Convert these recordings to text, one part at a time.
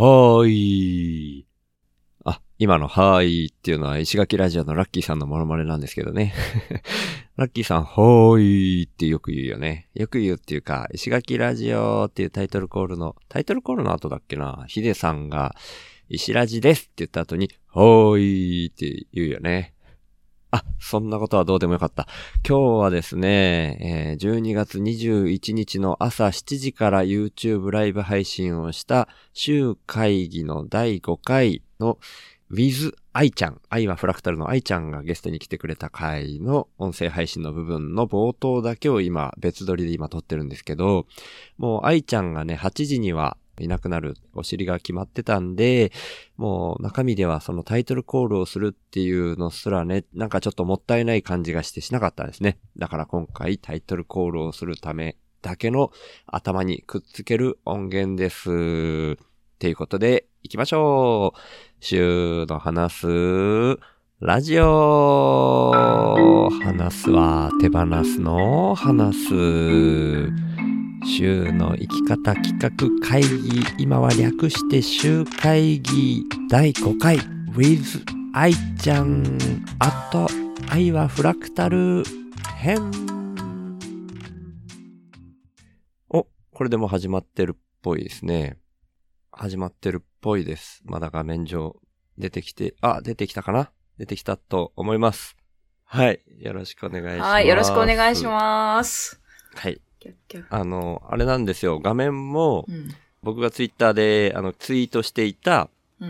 はーい。あ、今のはーいっていうのは石垣ラジオのラッキーさんのモノマネなんですけどね。ラッキーさん、はーいってよく言うよね。よく言うっていうか、石垣ラジオっていうタイトルコールの、タイトルコールの後だっけな、ヒデさんが、石ラジですって言った後に、はーいって言うよね。あ、そんなことはどうでもよかった。今日はですね、えー12月21日の朝7時から YouTube ライブ配信をした週会議の第5回の with 愛ちゃん、愛はフラクタルの愛ちゃんがゲストに来てくれた回の音声配信の部分の冒頭だけを今別撮りで今撮ってるんですけど、もう愛ちゃんがね、8時にはいなくなるお尻が決まってたんで、もう中身ではそのタイトルコールをするっていうのすらね、なんかちょっともったいない感じがしてしなかったんですね。だから今回タイトルコールをするためだけの頭にくっつける音源です。っていうことで、行きましょう週の話す、ラジオ話すは手放すの話す。週の生き方企画会議、今は略して週会議第5回 with 愛ちゃん、あと愛はフラクタル編。お、これでもう始まってるっぽいですね。始まってるっぽいです。まだ画面上出てきて、あ、出てきたかな？出てきたと思います。はい。よろしくお願いします。はい、よろしくお願いします。す。はい。キャッキャッあの、あれなんですよ。画面も、うん。僕がツイッターで、あの、ツイートしていた、うん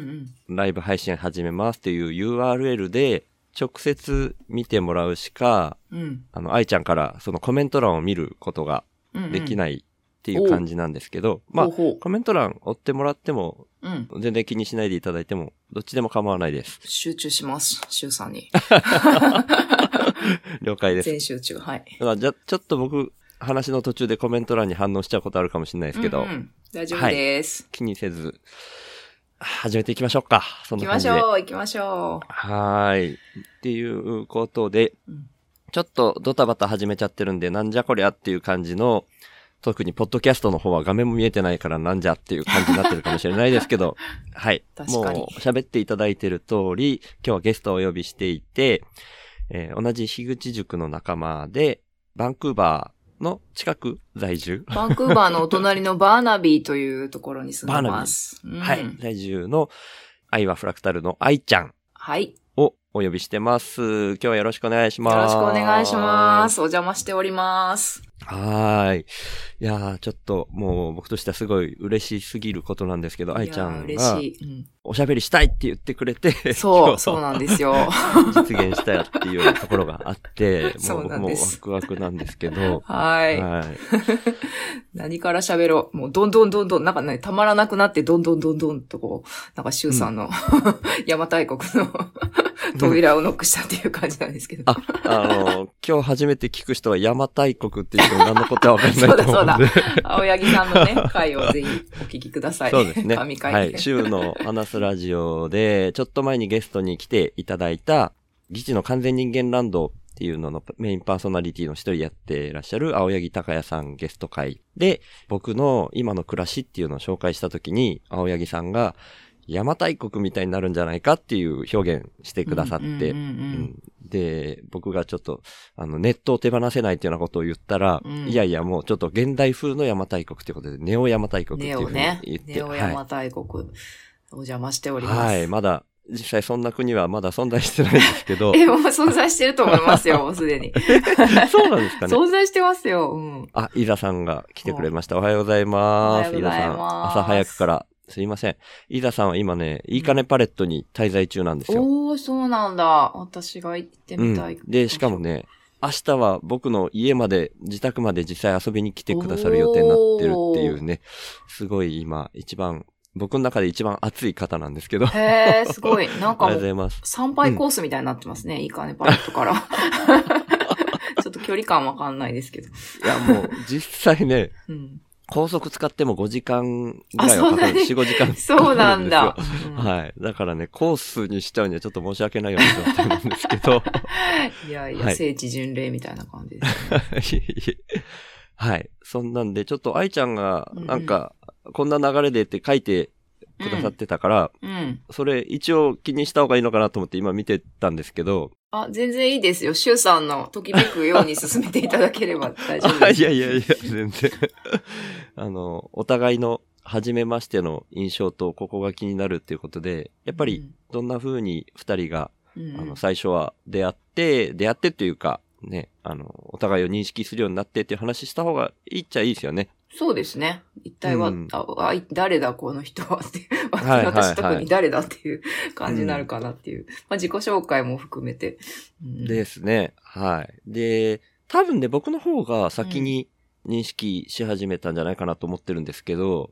うん。ライブ配信始めますっていう URL で、直接見てもらうしか、うん。あの、愛ちゃんからそのコメント欄を見ることが。できないっていう感じなんですけど、まあほう、ほうコメント欄追ってもらっても、うん。全然気にしないでいただいても、どっちでも構わないです。集中します。週さんに。了解です。全集中。はい。じゃ、ちょっと僕、話の途中でコメント欄に反応しちゃうことあるかもしれないですけど、うんうん大丈夫です。気にせず、始めていきましょうか。そん行きな感じで。ましょう、行きましょはーい。っていうことで、うんちょっとドタバタ始めちゃってるんで、なんじゃこりゃっていう感じの、特にポッドキャストの方は画面も見えてないからなんじゃっていう感じになってるかもしれないですけど、はい。確かにもう喋っていただいてる通り、今日はゲストをお呼びしていて、えー同じ樋口塾の仲間で、バンクーバーの近く在住、う。バンクーバーのお隣のバーナビーというところに住んでます。うんはい、在住の愛はフラクタルの愛ちゃんはい。をお呼びしてます。今日はよろしくお願いします。よろしくお願いします。お邪魔しております。はーい。いやー、ちょっともう僕としてはすごい嬉しすぎることなんですけど、愛ちゃんが。おしゃべりしたいって言ってくれて、うん、そう、そうなんですよ。実現したよっていうところがあって、そ もう僕もワクワクなんですけど、はい。はい。何から喋ろう。もうどんどんどんどん、なんかね、たまらなくなって、どんどんどんどんとこう、なんか周さんの、邪馬台国の扉をノックしたっていう感じなんですけど。あ、あの、今日初めて聞く人は邪馬台国って言っても何のことはわかんないと思そうだうんで。青柳さんのね、回をぜひお聞きください。そうですね。神回はい。週の話すラジオで、ちょっと前にゲストに来ていただいた、議事の完全人間ランドっていうののメインパーソナリティの一人やっていらっしゃる青柳高也さんゲスト会で、僕の今の暮らしっていうのを紹介したときに、青柳さんが、邪馬台国みたいになるんじゃないかっていう表現してくださって、で、僕がちょっと、あの、ネットを手放せないっていうようなことを言ったら、うんいやいや、もうちょっと現代風の邪馬台国っていうことで、ネオ邪馬台国っていうふうにネオね。言って、ネオはい邪馬台国、お邪魔しております。はい、まだ、実際そんな国はまだ存在してないんですけど、え、もう存在してると思いますよ、もうすでに。そうなんですかね。存在してますよ。うん。あ、イザさんが来てくれました。おはようございます。おはようございますイザさん、朝早くから。すいません。イザさんは今ね、いいかねパレットに滞在中なんですよ。おー、そうなんだ。私が行ってうみたい。ん。で、しかも。ね、明日は僕の家まで、自宅まで実際遊びに来てくださる予定になってるっていうね、すごい今、一番、僕の中で一番熱い方なんですけど。ありへー、すごい。なんがとうございます。参拝コースみたいになってますね。いいかね、パレットから。ちょっと距離感わかんないですけど。いや、もう、実際ね、うん。高速使っても5時間ぐらいはかかる。あそんなに4、5時間。そうなんだ。うん はい。だからね、コースにしちゃうにはちょっと申し訳ないような状態なんですけど。いやいや、はい聖地巡礼みたいな感じです はい。そんなんで、ちょっと愛ちゃんが、なんか、こんな流れでって書いてくださってたから、うん。それ一応気にした方がいいのかなと思って今見てたんですけど、あ、全然いいですよ。シュウさんのときめくように進めていただければ大丈夫あです。いやいやいや、全然。あの、お互いの初めましての印象とここが気になるっていうことで、やっぱりどんな風に二人が、うん、うんあの、最初は出会って、出会ってっていうか、ね、あの、お互いを認識するようになってっていう話した方がいいっちゃいいですよね。そうですね。一体は、うんあ誰だこの人はって。私特に誰だっていう感じになるかなっていう。まあ自己紹介も含めて。うんですね。はい。で、多分ね、僕の方が先に認識し始めたんじゃないかなと思ってるんですけど、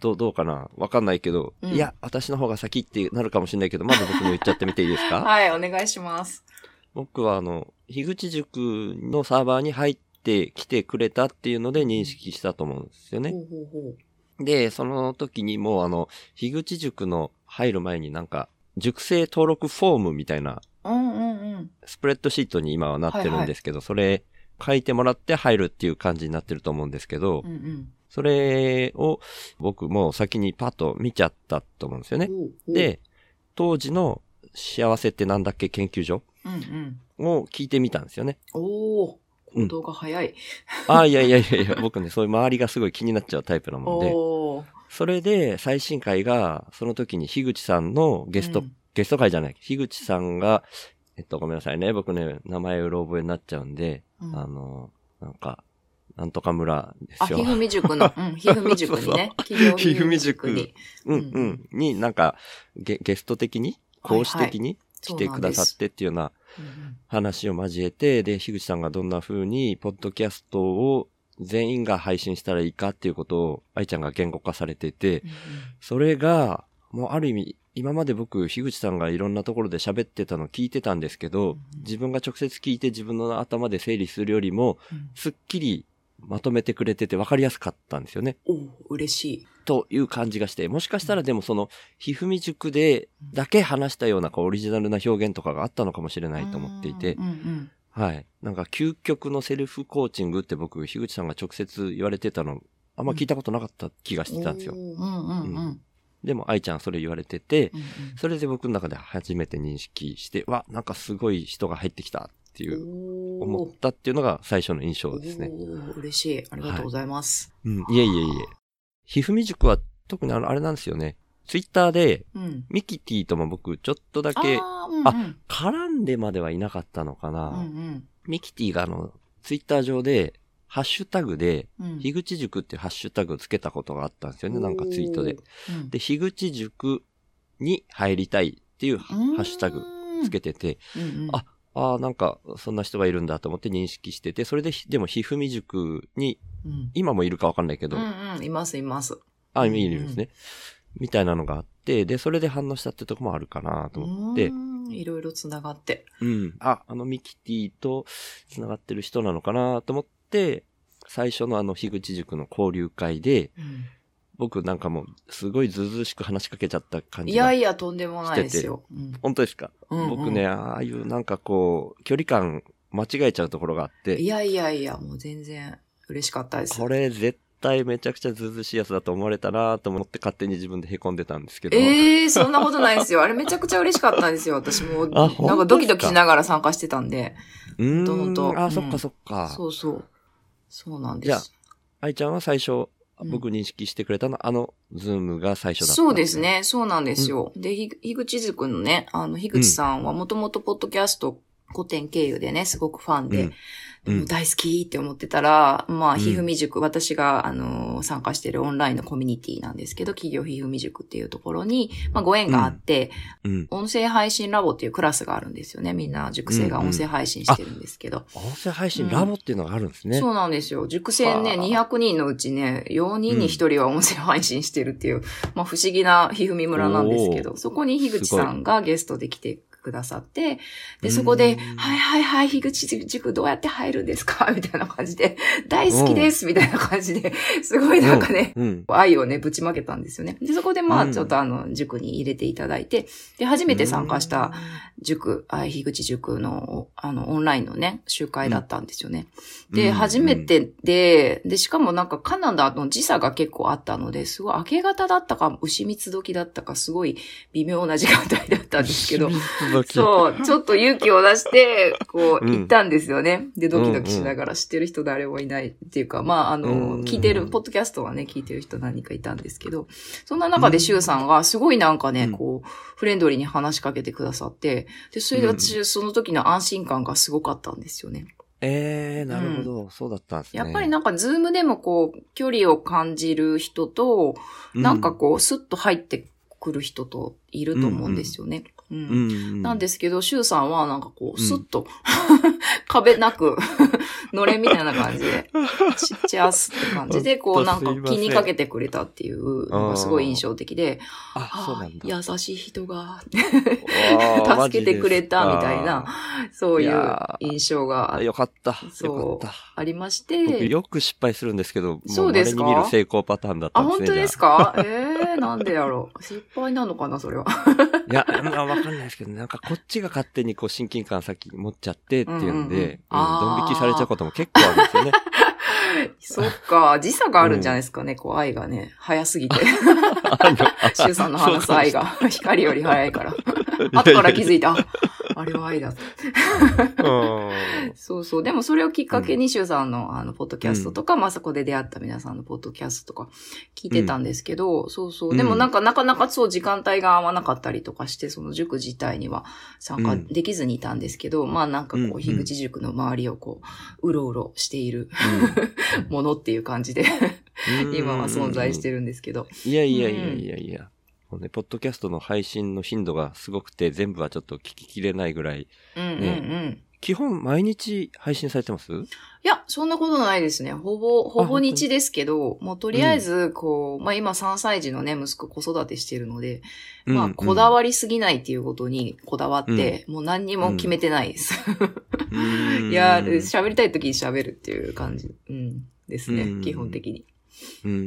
どう、どうかな？わかんないけど、うんいや、私の方が先ってなるかもしれないけど、まず僕も言っちゃってみていいですか？はい、お願いします。僕はあの、樋口塾のサーバーに入ってきてくれたっていうので認識したと思うんですよね。ほうほうほうで、その時にもうあの、樋口塾の入る前になんか、塾生登録フォームみたいな。スプレッドシートに今はなってるんですけど、それ書いてもらって入るっていう感じになってると思うんですけど、うんうん。それを僕も先にパッと見ちゃったと思うんですよね。で、当時の幸せってなんだっけ研究所うんうん。を聞いてみたんですよね。お行動が早い。ああ、いやいやいやいや、僕ね、そういう周りがすごい気になっちゃうタイプなもんで、それで最新回が、その時に樋口さんのゲスト、うんゲスト回じゃない、樋口さんが、えっと、ごめんなさいね、僕ね、名前うろ覚えになっちゃうんで、うんあの、なんか、なんとか村であ、すよ。ひふみ塾の、うん、ひふみ塾にね。ひふみ塾に。うんううんん。になんかゲ、ゲスト的に、講師的に来てくださってっていうようなうんうん話を交えて、で、樋口さんがどんな風に、ポッドキャストを全員が配信したらいいかっていうことを、愛ちゃんが言語化されてて、うんそれが、もうある意味、今まで僕、樋口さんがいろんなところで喋ってたの聞いてたんですけど、自分が直接聞いて自分の頭で整理するよりも、うん。すっきりまとめてくれてて分かりやすかったんですよね。おう嬉しい。という感じがして、もしかしたらでもその、ひふみ塾でだけ話したようなこうオリジナルな表現とかがあったのかもしれないと思っていてうん、うんはい。なんか究極のセルフコーチングって僕、樋口さんが直接言われてたの、あんま聞いたことなかった気がしてたんですよ。でも愛ちゃんそれ言われててう、んそれで僕の中で初めて認識して、わ、なんかすごい人が入ってきたっていう、うん思ったっていうのが最初の印象ですね。嬉しい。ありがとうございます。うん。いえいえいえ。ひふみ塾は特にあれなんですよね。ツイッターで、うん。ミキティとも僕ちょっとだあけーうんうんあ絡んでまではいなかったのかな。うんうんミキティがあの、ツイッター上で、ハッシュタグで、うん樋口塾っていうハッシュタグをつけたことがあったんですよね。なんかツイートで。。うんで、樋口塾に入りたいっていうハッシュタグつけてて、うんうんあああ、なんか、そんな人がいるんだと思って認識してて、それでひ、でも、ひふみ塾に、うん今もいるかわかんないけど、うんうん、いますいます。あ、いるんですね。みたいなのがあって、で、それで反応したってとこもあるかなと思ってう、んいろいろ繋がって。うん。あ、あのミキティと繋がってる人なのかなと思って、最初のあの、樋口塾の交流会で、うん僕なんかもう、すごいずうずうしく話しかけちゃった感じが。いやいや、とんでもないですよ。うん本当ですか、うんうん僕ね、ああいうなんかこう、距離感間違えちゃうところがあって、いやいやいや、もう全然嬉しかったです。これ絶対めちゃくちゃずうずうしいやつだと思われたなと思って勝手に自分で凹んでたんですけど。ええー、そんなことないですよ。あれめちゃくちゃ嬉しかったんですよ。私も、あなんかドキドキしながら参加してたんで。うーん。ほんとほんとあ、うんそっかそっか。そうそう。そうなんでじゃあす。愛ちゃんは最初、うん僕認識してくれたのは、あの、ズームが最初だった。そうです。ね。そうなんですよ。で、ひ、樋口塾のね、あの、樋口さんはもともとポッドキャスト古典経由でね、すごくファンで、うん大好きって思ってたら、まあ、うんひふみ塾、私が、あの、参加しているオンラインのコミュニティなんですけど、企業ひふみ塾っていうところに、まあ、ご縁があって、うん。音声配信ラボっていうクラスがあるんですよね。みんな塾生が音声配信してるんですけど。音声配信ラボっていうのがあるんですね。そうなんですよ。塾生ね、はあ200人のうちね、4人に1人は音声配信してるっていう、まあ不思議なひふみ村なんですけど、そこに樋口さんがゲストで来てくださって、で、そこで、うんはいはいはい、樋口塾どうやって入るんですか？みたいな感じで、大好きですみたいな感じで、すごいなんかね、うん。愛をね、ぶちまけたんですよね。で、そこでまあ、うん。ちょっとあの、塾に入れていただいて、で、初めて参加した塾、あ樋口塾の、あの、オンラインのね、集会だったんですよね。で、うん。初めてで、で、しかもなんかカナダの時差が結構あったので、すごい明け方だったか、牛蜜時だったか、すごい微妙な時間帯だったんですけど、う。そう、ちょっと勇気を出して、こう、うん行ったんですよね。で、ドキドキしながら知ってる人誰もいないっていうか、まあ、あうの、ん聞いてる、ポッドキャストはね、聞いてる人何人かいたんですけど、そんな中でシュウさんがすごいなんかね、うんこう、フレンドリーに話しかけてくださって、で、それで私、その時の安心感がすごかったんですよね。ええー、なるほど、そうだったんですね。やっぱりなんか、ズームでもこう、距離を感じる人と、なんかこう、スッと入ってくる人といると思うんですよね。うんうん、うん。なんですけど、シュウさんはなんかこう、うんスッと、壁なく、のれんみたいな感じで、ちっちゃすって感じで、こうなんか気にかけてくれたっていうのがすごい印象的で、あ、あ。優しい人が、助けてくれたみたいな、そういいう印象があよかった。そう。ありまし僕て、よく失敗するんですけど、もそうですか？見る成功パターンだったあ、んですね。本当ですか？ええー、なんでやろう？失敗なのかな、それは。いや、まあわかんないですけど、なんかこっちが勝手にこう親近感先に持っちゃってっていうんうんうんうんドン引きされちゃうことも結構あるんですよね。そっか、時差があるんじゃないですかね、こう愛がね、早すぎて。シュウさんの話す愛が、光より早いから。後から気づいた。ああれは愛だ。うんそうそう。でもそれをきっかけに、シュウさんの、あの、ポッドキャストとか、まあそこで出会った皆さんのポッドキャストとか聞いてたんですけど、そうそう。でもなんか、なかなかそう時間帯が合わなかったりとかして、その塾自体には参加できずにいたんですけど、まあなんかこう、樋口塾の周りをこう、うろうろしている ものっていう感じで、うん今は存在してるんですけど。いやいやいやいやいや。もうね、ポッドキャストの配信の頻度がすごくて、全部はちょっと聞ききれないぐらい。うんうんうん。基本毎日配信されてます？いや、そんなことないですね。ほぼ、ほぼ日ですけど、もうとりあえず、こう、まあ今3歳児のね、息子子育てしてるので、まあこだわわりすぎないっていうことにこだわって、もう何にも決めてないです。い や、喋りたい時に喋るっていう感じ、うん、ですね、うん基本的に。うん。うん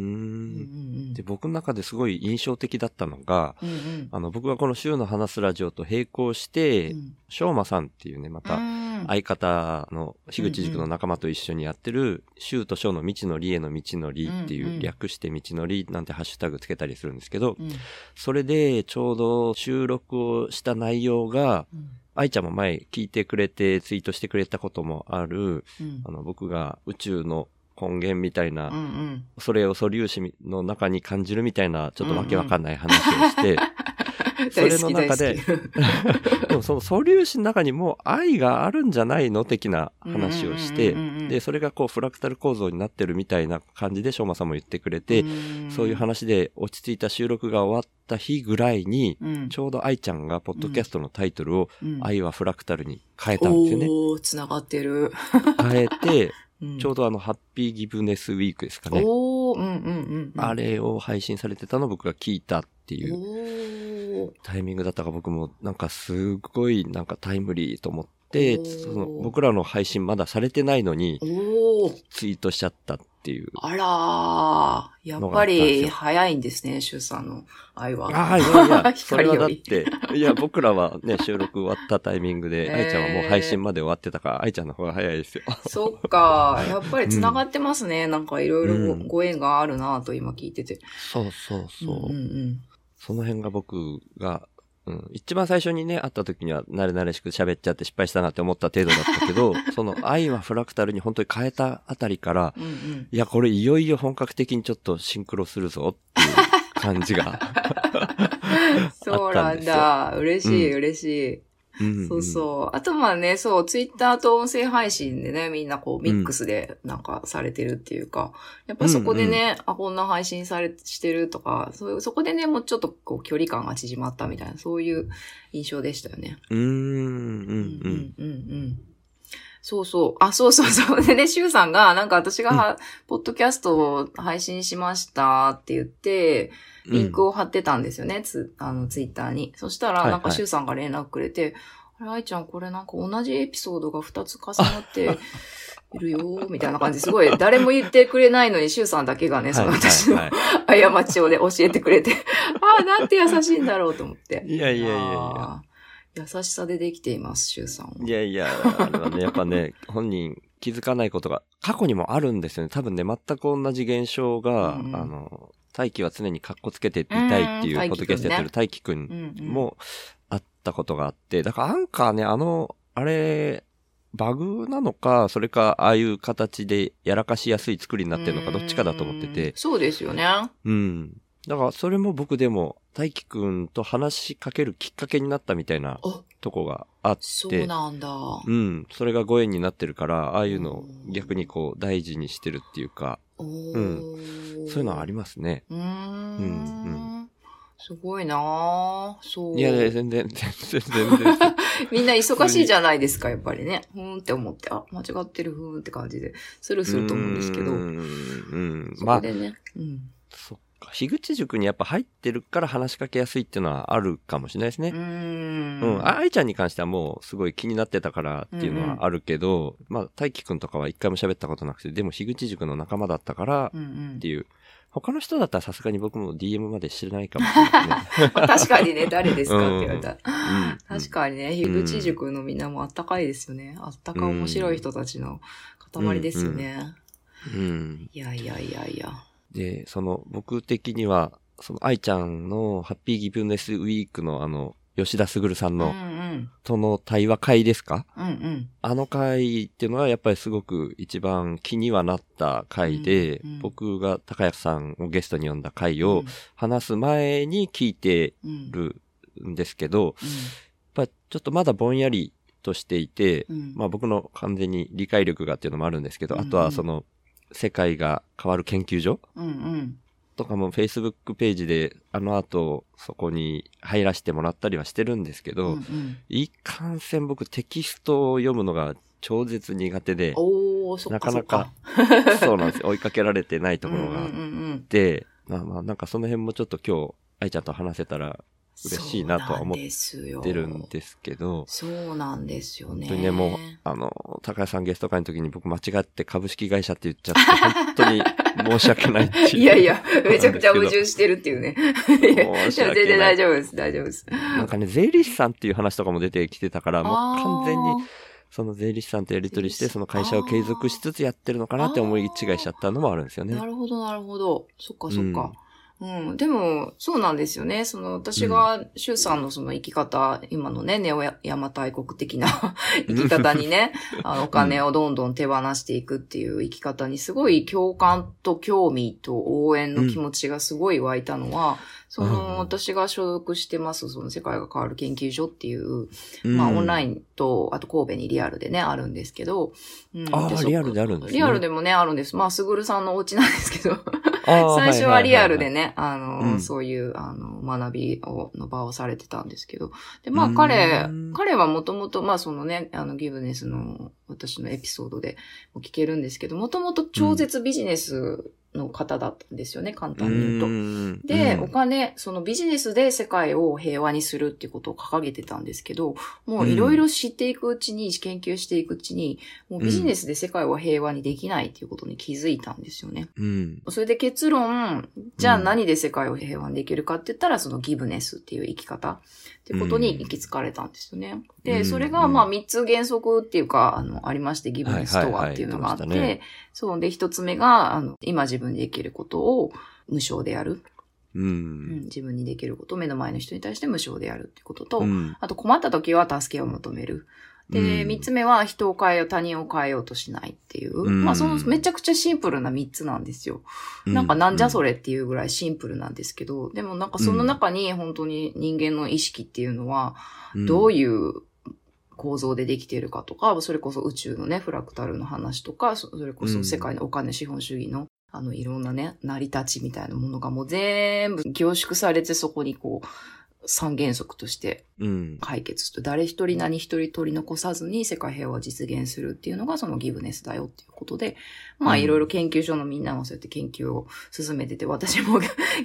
ん。で、僕の中ですごい印象的だったのが、うんうん。あの、僕がこの週の話すラジオと並行して、うんしょうまさんっていうね、また、うん。相方の、樋口塾の仲間と一緒にやってる、週と章の未知のりへの道のりっていう、うんうん。略して道のりなんてハッシュタグつけたりするんですけど、うん。それでちょうど収録をした内容が、うん。愛ちゃんも前聞いてくれてツイートしてくれたこともある、うん。あの、僕が宇宙の根源みたいな、うんうん。それを素粒子の中に感じるみたいな、ちょっとわけわかんない話をして、それの中で でもその素粒子の中にも愛があるんじゃないの的な話をしてうんうんうんうん、で、それがこうフラクタル構造になってるみたいな感じで、しょうまさんも言ってくれて、そういう話で落ち着いた収録が終わった日ぐらいに、うん。ちょうど愛ちゃんがポッドキャストのタイトルを、うん。愛はフラクタルに変えたんですよね。おー、繋がってる。変えて、う んちょうどあの、ハッピーギブネスウィークですかね。おー、うんうんうんうん。あれを配信されてたのを僕が聞いたっていう。タイミングだったか僕もなんかすごいなんかタイムリーと思って、その僕らの配信まだされてないのに。ツイートしちゃったっていう。あらー。やっぱり早いんですね、シュウさんの愛は。ああ、いやいや、それ光はだ。って、いや、僕らはね、収録終わったタイミングで、愛ちゃんはもう配信まで終わってたから、愛ちゃんの方が早いですよ。そっか。やっぱり繋がってますね。なんかいろいろうんご縁があるなと今聞いてて。そうそうそう。んうんその辺が僕が、うん、一番最初にね、会った時には、慣れ慣れしく喋っちゃって失敗したなって思った程度だったけど、その愛はフラクタルに本当に変えたあたりから、うん。うんうん。いや、これいよいよ本格的にちょっとシンクロするぞっていう感じが。そうなんだ。嬉しい、うん嬉しい。うんそうそう。あとまあね、そう、ツイッターと音声配信でね、みんなこうミックスでなんかされてるっていうか、やっぱそこでね、あ、こんな配信され、してるとか、そういう、そこでね、もうちょっとこう距離感が縮まったみたいな、そういう印象でしたよね。うん。うん、うん、うん。うんうんうん。そうそう。あ、そうそうそう。でね、シュウさんが、なんか私がは、ポッドキャストを配信しましたって言って、リンクを。を貼ってたんですよね、つ、あの、ツイッターに。そしたら、はいはいなんかシュウさんが連絡くれて、あれ、愛ちゃん、これなんか同じエピソードが2つ重なって いるよ、みたいな感じですごい、誰も言ってくれないのに、シュウさんだけがね、その私のはいはいは 過ちをね、教えてくれて、ああ、なんて優しいんだろうと思って。い。いやいやいやいや。優しさでできています、シュウさんは。いやいや、あれはね、やっぱね、本人気づかないことが過去にもあるんですよね。多分ね、全く同じ現象が、うんうんあの、大輝は常に格好つけていたいっていううんポッドキャストやってる大輝くんもあったことがあって、だからアンカーね、あの、あれ、バグなのか、それか、ああいう形でやらかしやすい作りになってるのか、どっちかだと思ってうんて、そうですよね。うん。だから、それも僕でも、大輝くんと話しかけるきっかけになったみたいなあ、とこがあって、そうなんだ。うん。それがご縁になってるから、ああいうのをうん逆にこう大事にしてるっていうか、おーそういうのはありますね。うーん。うんすごいなぁそう。いや全然、全然、全然。みんな忙しいじゃないですか、やっぱりね。ふーんって思って、あ、間違ってるふーんって感じで、スルーすると思うんですけど。うん、うん。まあ。そっか。樋口塾にやっぱ入ってるから話しかけやすいっていうのはあるかもしれないですね。うーん。うん。あ愛ちゃんに関してはもうすごい気になってたからっていうのはあるけど、まあ、大輝くんとかは一回も喋ったことなくて、でも樋口塾の仲間だったからうんうんっていう。他の人だったらさすがに僕も DM まで知らないかもしれない。確かにね、誰ですかって言われたら。うん確かにね、樋口塾のみんなもあったかいですよね。あったか面白い人たちの塊ですよね。うん。いやいやいやいや。で、その、僕的には、その、愛ちゃんのハッピーギブネスウィークのあの、吉田卓さんうんの、うん。との対話会ですか？うんうん。あの回っていうのはやっぱりすごく一番気にはなった回で、うんうん。僕が高谷さんをゲストに呼んだ回を話す前に聞いてうん、るんですけど、やっぱちょっとまだぼんやりとしていて、うんうん。まあ僕の完全に理解力がっていうのもあるんですけど、うんうん。あとはその、世界が変わる研究所？うんうん。とかも Facebook ページであの後そこに入らせてもらったりはしてるんですけうど、んうんいかんせん僕テキストを読むのが超絶苦手で、おー、そっかそっか。そうなんですよ。追いかけられてないところがあって、まあまあなんかその辺もちょっと今日、愛ちゃんと話せたら嬉しいなとは思っって出るんですけど、そうなんですよね。本当にね、もう、あの、高谷さんゲスト会の時に僕間違って株式会社って言っちゃって、本当に 申し訳ないっていう。いやいや、めちゃくちゃ矛盾してるっていうね。いや、全然大丈夫です、大丈夫です。なんかね、税理士さんっていう話とかも出てきてたから、もう完全にその税理士さんとやり取りして、その会社を継続しつつやってるのかなって思い違いしちゃったのもあるんですよねな。るほど、なるほど。そっか、そっか。うん。でも、そうなんですよね。その、私が、シュウさんのその生き方、今のね、ネオヤマ大国的な 生き方にね、あの、お金をどんどん手放していくっていう生き方に、すごい共感と興味と応援の気持ちがすごい湧いたのは、そうんの、私が所属してます、その、世界が変わる研究所っていう、まあ、オンライン。と、あと神戸にリアルでね、あるんですけど、うんあーリアルであるんですね。リアルでもね、あるんです。まあ、すぐるさんのお家なんですけど、最初はリアルでね、あの、うん。そういう、あの、学びを、の場をされてたんですけど。で、まあ、うん。彼、彼はもともと、まあ、そのね、あの、ギブネスの、私のエピソードでも聞けるんですけど、もともと超絶ビジネスの方だったんですよね、簡単に言うと。うん。で、うん。お金、そのビジネスで世界を平和にするっていうことを掲げてたんですけど、もういろいろ知っていくうちに、研究していくうちに、もうビジネスで世界を平和にできないっていうことに気づいたんですよね。うん。それで結論、じゃあ何で世界を平和にできるかって言ったら、そのギブネスっていう生き方ってことに行き着かれたんですよね。うん。で、それがまあ三つ原則っていうか、あの、ありまして、ギブネスとはっていうのがあっはいはいはいそう。で、一つ目が、あの、今自分でできることを無償でやる。ううんん。自分にできることを目の前の人に対して無償でやるってことと、うんあと困った時は助けを求める。で、うん三つ目は人を変えよう、他人を変えようとしないっていう。うんまあ、そのめちゃくちゃシンプルな三つなんですよ。なんかなんじゃそれっていうぐらいシンプルなんですけど、でもなんかその中に本当に人間の意識っていうのは、どういいう構造でできているかとか、それこそ宇宙のね、フラクタルの話とか、そそれこそ世界のお金資本主義の、あの、いろんなね、成り立ちみたいなものがもう全部凝縮されてそこにこう、三原則としてうん。解決して、誰一人何一人取り残さずに世界平和を実現するっていうのがそのギブネスだよっていうことで、まあうん。いろいろ研究所のみんなもそうやって研究を進めてて、私も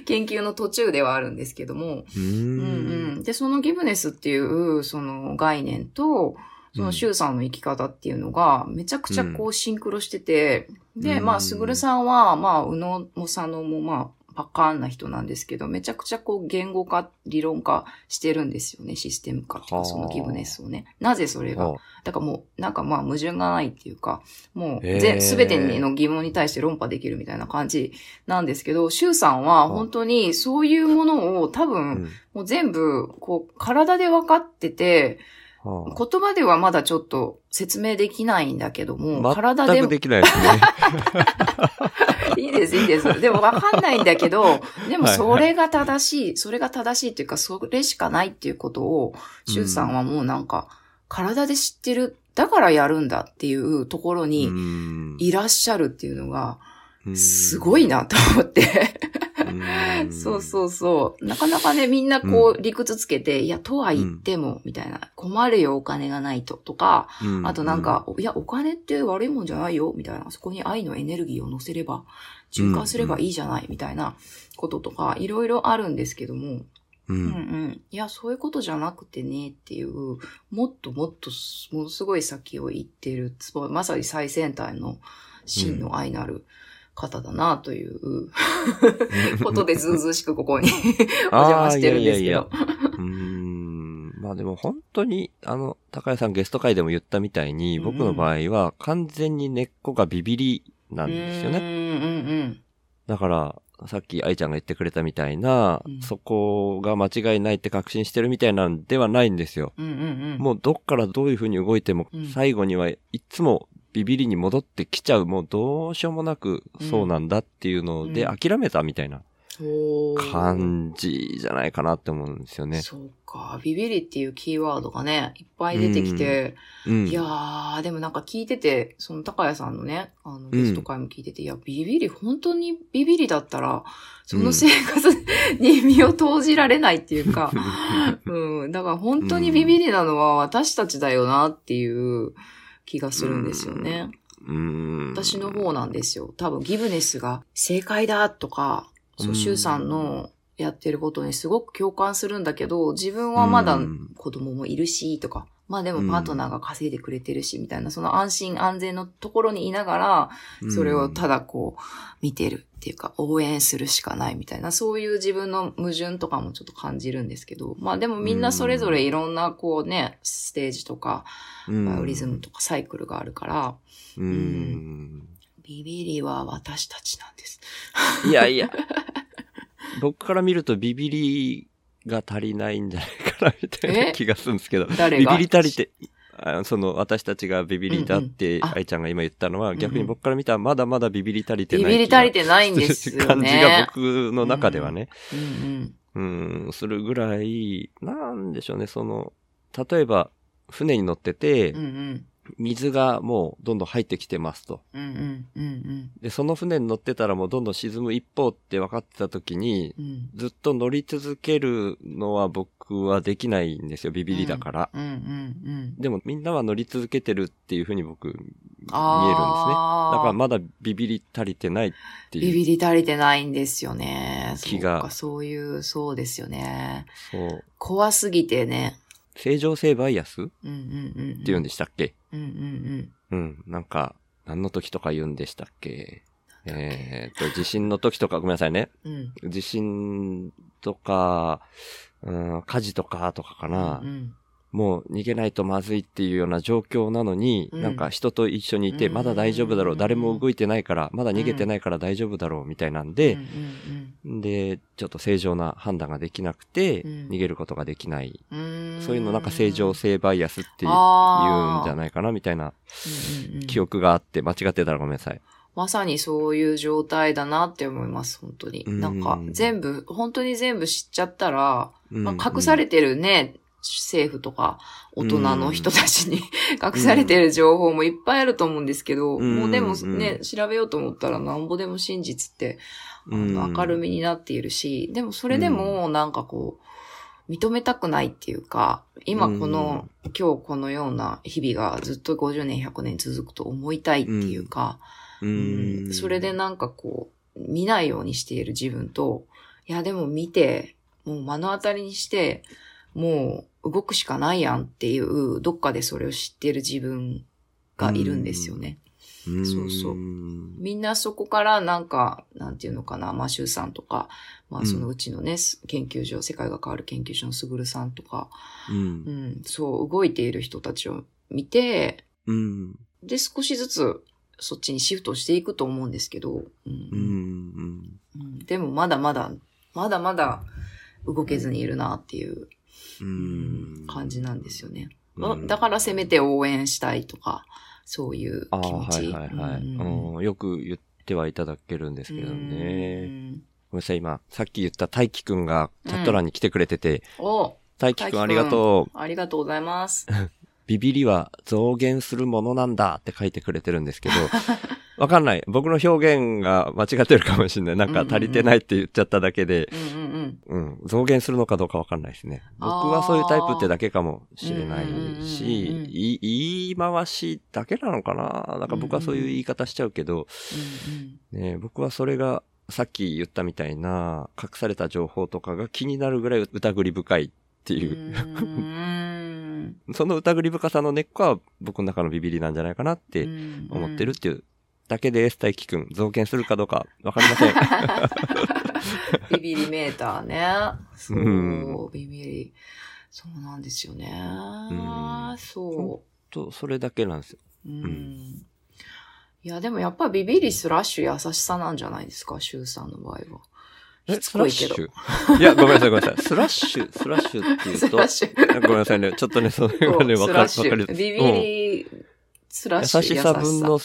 研究の途中ではあるんですけども、うーん。うんうん。で、そのギブネスっていうその概念と、そのシュウさんの生き方っていうのが、めちゃくちゃこうシンクロしてて、で、うん。まあ、すぐるさんは、まあ、うのもさのもまあ、パカーンな人なんですけど、めちゃくちゃこう言語化、理論化してるんですよね、システム化っていうか、はあそのギブネスをね。なぜそれが？はだからもう、なんかまあ矛盾がないっていうか、もう全、すべての疑問に対して論破できるみたいな感じなんですけど、シュウさんは本当にそういうものを多あ分、うん。もう全部、こう、体で分かってて、はあ。言葉ではまだちょっと説明できないんだけども、体で全くできないですね。いいです、いいです。でも分かんないんだけど、でもはいそれが正しい、それが正しいというか、それしかないっていうことを、シュウさんはもうなんか、体で知ってる、だからやるんだっていうところにうんいらっしゃるっていうのが、うんすごいなと思って。うんそうそうそう。なかなかね、みんなこう理屈つけて、いや、とは言っても、みたいな。困るよ、お金がないと。とか、うんあとなんか、いや、お金って悪いもんじゃないよ、みたいな。そこに愛のエネルギーを乗せれば、循環すればいいじゃない、みたいなこととか、いろいろあるんですけども、ううんうんん。いや、そういうことじゃなくてね、っていう、もっともっと、ものすごい先を行ってる、つままさに最先端の真の愛なる方だな、という ことで、ずうずうしくここに お邪魔してるんですけど。まあでも本当に、あの、高谷さんゲスト会でも言ったみたいに、うん僕の場合は完全に根っこがビビりなんですよね。うんうんだから、さっき愛ちゃんが言ってくれたみたいな、うんそこが間違いないって確信してるみたいなんではないんですよ。うん。うんうんうん。もうどっからどういう風に動いても、うん最後にはいつもビビりに戻ってきちゃう、もうどうしようもなくそうなんだっていうのでうん。諦めたみたいな感じじゃないかなって思うんですよね。そうか。ビビリっていうキーワードがね、いっぱい出てきて、うん。いやー、でもなんか聞いてて、その高谷さんのね、あの、ゲスト会も聞いてて、いや、ビビリ、本当にビビリだったら、その生活に身を投じられないっていうか、うん、だから本当にビビリなのは私たちだよなっていう気がするんですよね。うん。私の方なんですよ。多分ギブネスが正解だとか、そうう、んシュウさんのやってることにすごく共感するんだけど、自分はまだうん子供もいるし、とか、まあでもパートナーが稼いでくれてるし、みたいな、その安心安全のところにいながら、それをただこう、見てるっていうか、応援するしかないみたいな、そういう自分の矛盾とかもちょっと感じるんですけど、まあでもみんなそれぞれいろんなこうね、ステージとか、うん、バイオリズムとかサイクルがあるから、うん。ビビリは私たちなんです。いやいや。僕から見るとビビりが足りないんじゃないかな、みたいなえ？気がするんですけど。誰が？ビビり足りて、あその、私たちがビビりだって、愛ちゃんが今言ったのは、逆に僕から見たらまだまだビビり足りてビないビり足りてないんですよね。感じが僕の中ではね、うんうん。うん、するぐらい、なんでしょうね、その、例えば、船に乗ってて、うんうん。水がもうどんどん入ってきてますと。うんうん。うんで、その船に乗ってたらもうどんどん沈む一方って分かってた時に、うん。うん。ずっと乗り続けるのは僕はできないんですよ、ビビりだから。うんうんうん。でもみんなは乗り続けてるっていうふうに僕見えるんですね。だからまだビビり足りてないっていう。ビビり足りてないんですよね。気がそういう、そうですよね。そう。怖すぎてね。正常性バイアス？ってうんうんうん。言うんでしたっけ？うんうんうん。なんか、何の時とか言うんでしたっけ？えーっと、地震の時とか、ごめんなさいね。うん。うん。地震とか、うん、火事とかとかかな。うんもう逃げないとまずいっていうような状況なのに、うん。なんか人と一緒にいて、うん。まだ大丈夫だろう、うん。誰も動いてないから、まだ逃げてないから大丈夫だろうみたいなんでうん、うん。で、ちょっと正常な判断ができなくて、うん。逃げることができない。うん。うん。そういうのなんか正常性バイアスって言うんじゃないかなみたいなうん。うん。うん。記憶があって、間違ってたらごめんなさい。まさにそういう状態だなって思います、本当に。うん。なんか、全部、本当に全部知っちゃったら、まあ、うん隠されてるね、政府とか、大人の人たちに 隠されてる情報もいっぱいあると思うんですけど、うん。もうでもうん。ね、調べようと思ったらなんぼでも真実って、明るみになっているし、でもそれでもなんかこう、認めたくないっていうか、今この、今日このような日々がずっと50年、100年続くと思いたいっていうか、ううんん。それでなんかこう、見ないようにしている自分と、いやでも見て、もう目の当たりにして、もう動くしかないやんっていう、どっかでそれを知っている自分がいるんですよね。うん、そうそうみんなそこからなんか、なんていうのかな、まあ、シュウさんとか、まあ、そのうちのね、研究所、世界が変わる研究所のすぐるさんとか、うんう。ん、そう、動いている人たちを見て、うん。で、少しずつそっちにシフトしていくと思うんですけど、うんうん。うん。うんでもまだまだ、まだまだ動けずにいるなっていううん。感じなんですよね。うんだからせめて応援したいとか、そういう気持ち。はいはいはい、うんうん。よく言ってはいただけるんですけどうね。んごめんなさい、今、さっき言った大輝くんがチャット欄に来てくれてて、お大輝くんありがとう。ありがとうございます。ビビりは増減するものなんだって書いてくれてるんですけど、わかんない。僕の表現が間違ってるかもしれない。なんか足りてないって言っちゃっただけで、うんうんうん。うん、増減するのかどうかわかんないですね。僕はそういうタイプってだけかもしれないうんうんうんし、言い回しだけなのかな？なんか僕はそういう言い方しちゃうけど、うんね、僕はそれがさっき言ったみたいな隠された情報とかが気になるぐらい疑り深いってうん。いうう、んその疑り深さの根っこは僕の中のビビりなんじゃないかなってうん思ってるっていうだけです、大輝くん。増減するかどうかわかりません。ビビリメーターね。そう、うんビビリ。そうなんですよね。んそと、それだけなんですよ。う。うん。んいや、でもやっぱビビリスラッシュ優しさなんじゃないですか、シュウさんの場合は。スラッシュ？いや、ごめんなさい、ごめんなさい。スラッシュ、スラッシュっていうと、スラッシュ。ごめんなさいね。ちょっとね、それがね、わかる、わかる。ビビうんリ、スラッシュ。優しさ分の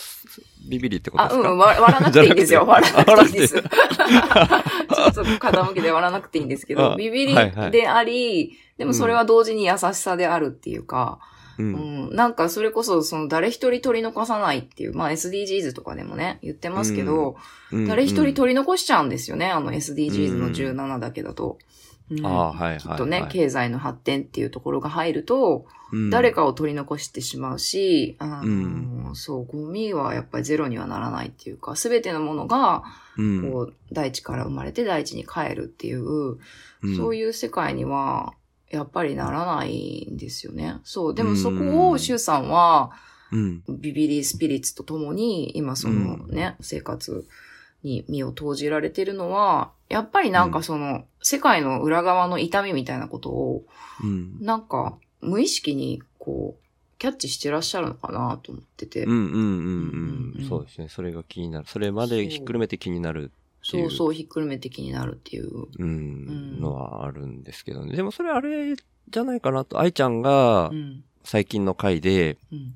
ビビリってことあ、ですか？うん、わ笑わなくていいんですよ。笑 じゃなくていいです。ちょっと傾きで笑わなくていいんですけど、あビビリはいはいであり、でもそれは同時に優しさであるっていうか、う。うんん、なんかそれこそその誰一人取り残さないっていう、まあ SDGs とかでもね、言ってますけど、うん誰一人取り残しちゃうんですよね、あの SDGs の17だけだと。うんああはいはいはい。きっとね、経済の発展っていうところが入ると、うん。誰かを取り残してしまうし、あのうそう、ゴミはやっぱりゼロにはならないっていうか、すべてのものが、うん。こう、大地から生まれて大地に帰るっていう、うん。そういう世界には、やっぱりならないんですよね。そう。でもそこを、シュウさんは、うん。ビビリスピリッツとともに、今そのね、生活に身を投じられてるのは、やっぱりなんかその、世界の裏側の痛みみたいなことを、うん。なんか、無意識に、こう、キャッチしてらっしゃるのかなと思ってて。うんうんうんううんん。そうですね。それが気になる。それまでひっくるめて気になるっていう。そうそう、ひっくるめて気になるっていう。うん。のはあるんですけどね。でもそれあれじゃないかなと。愛ちゃんがうん。最近の回でうん。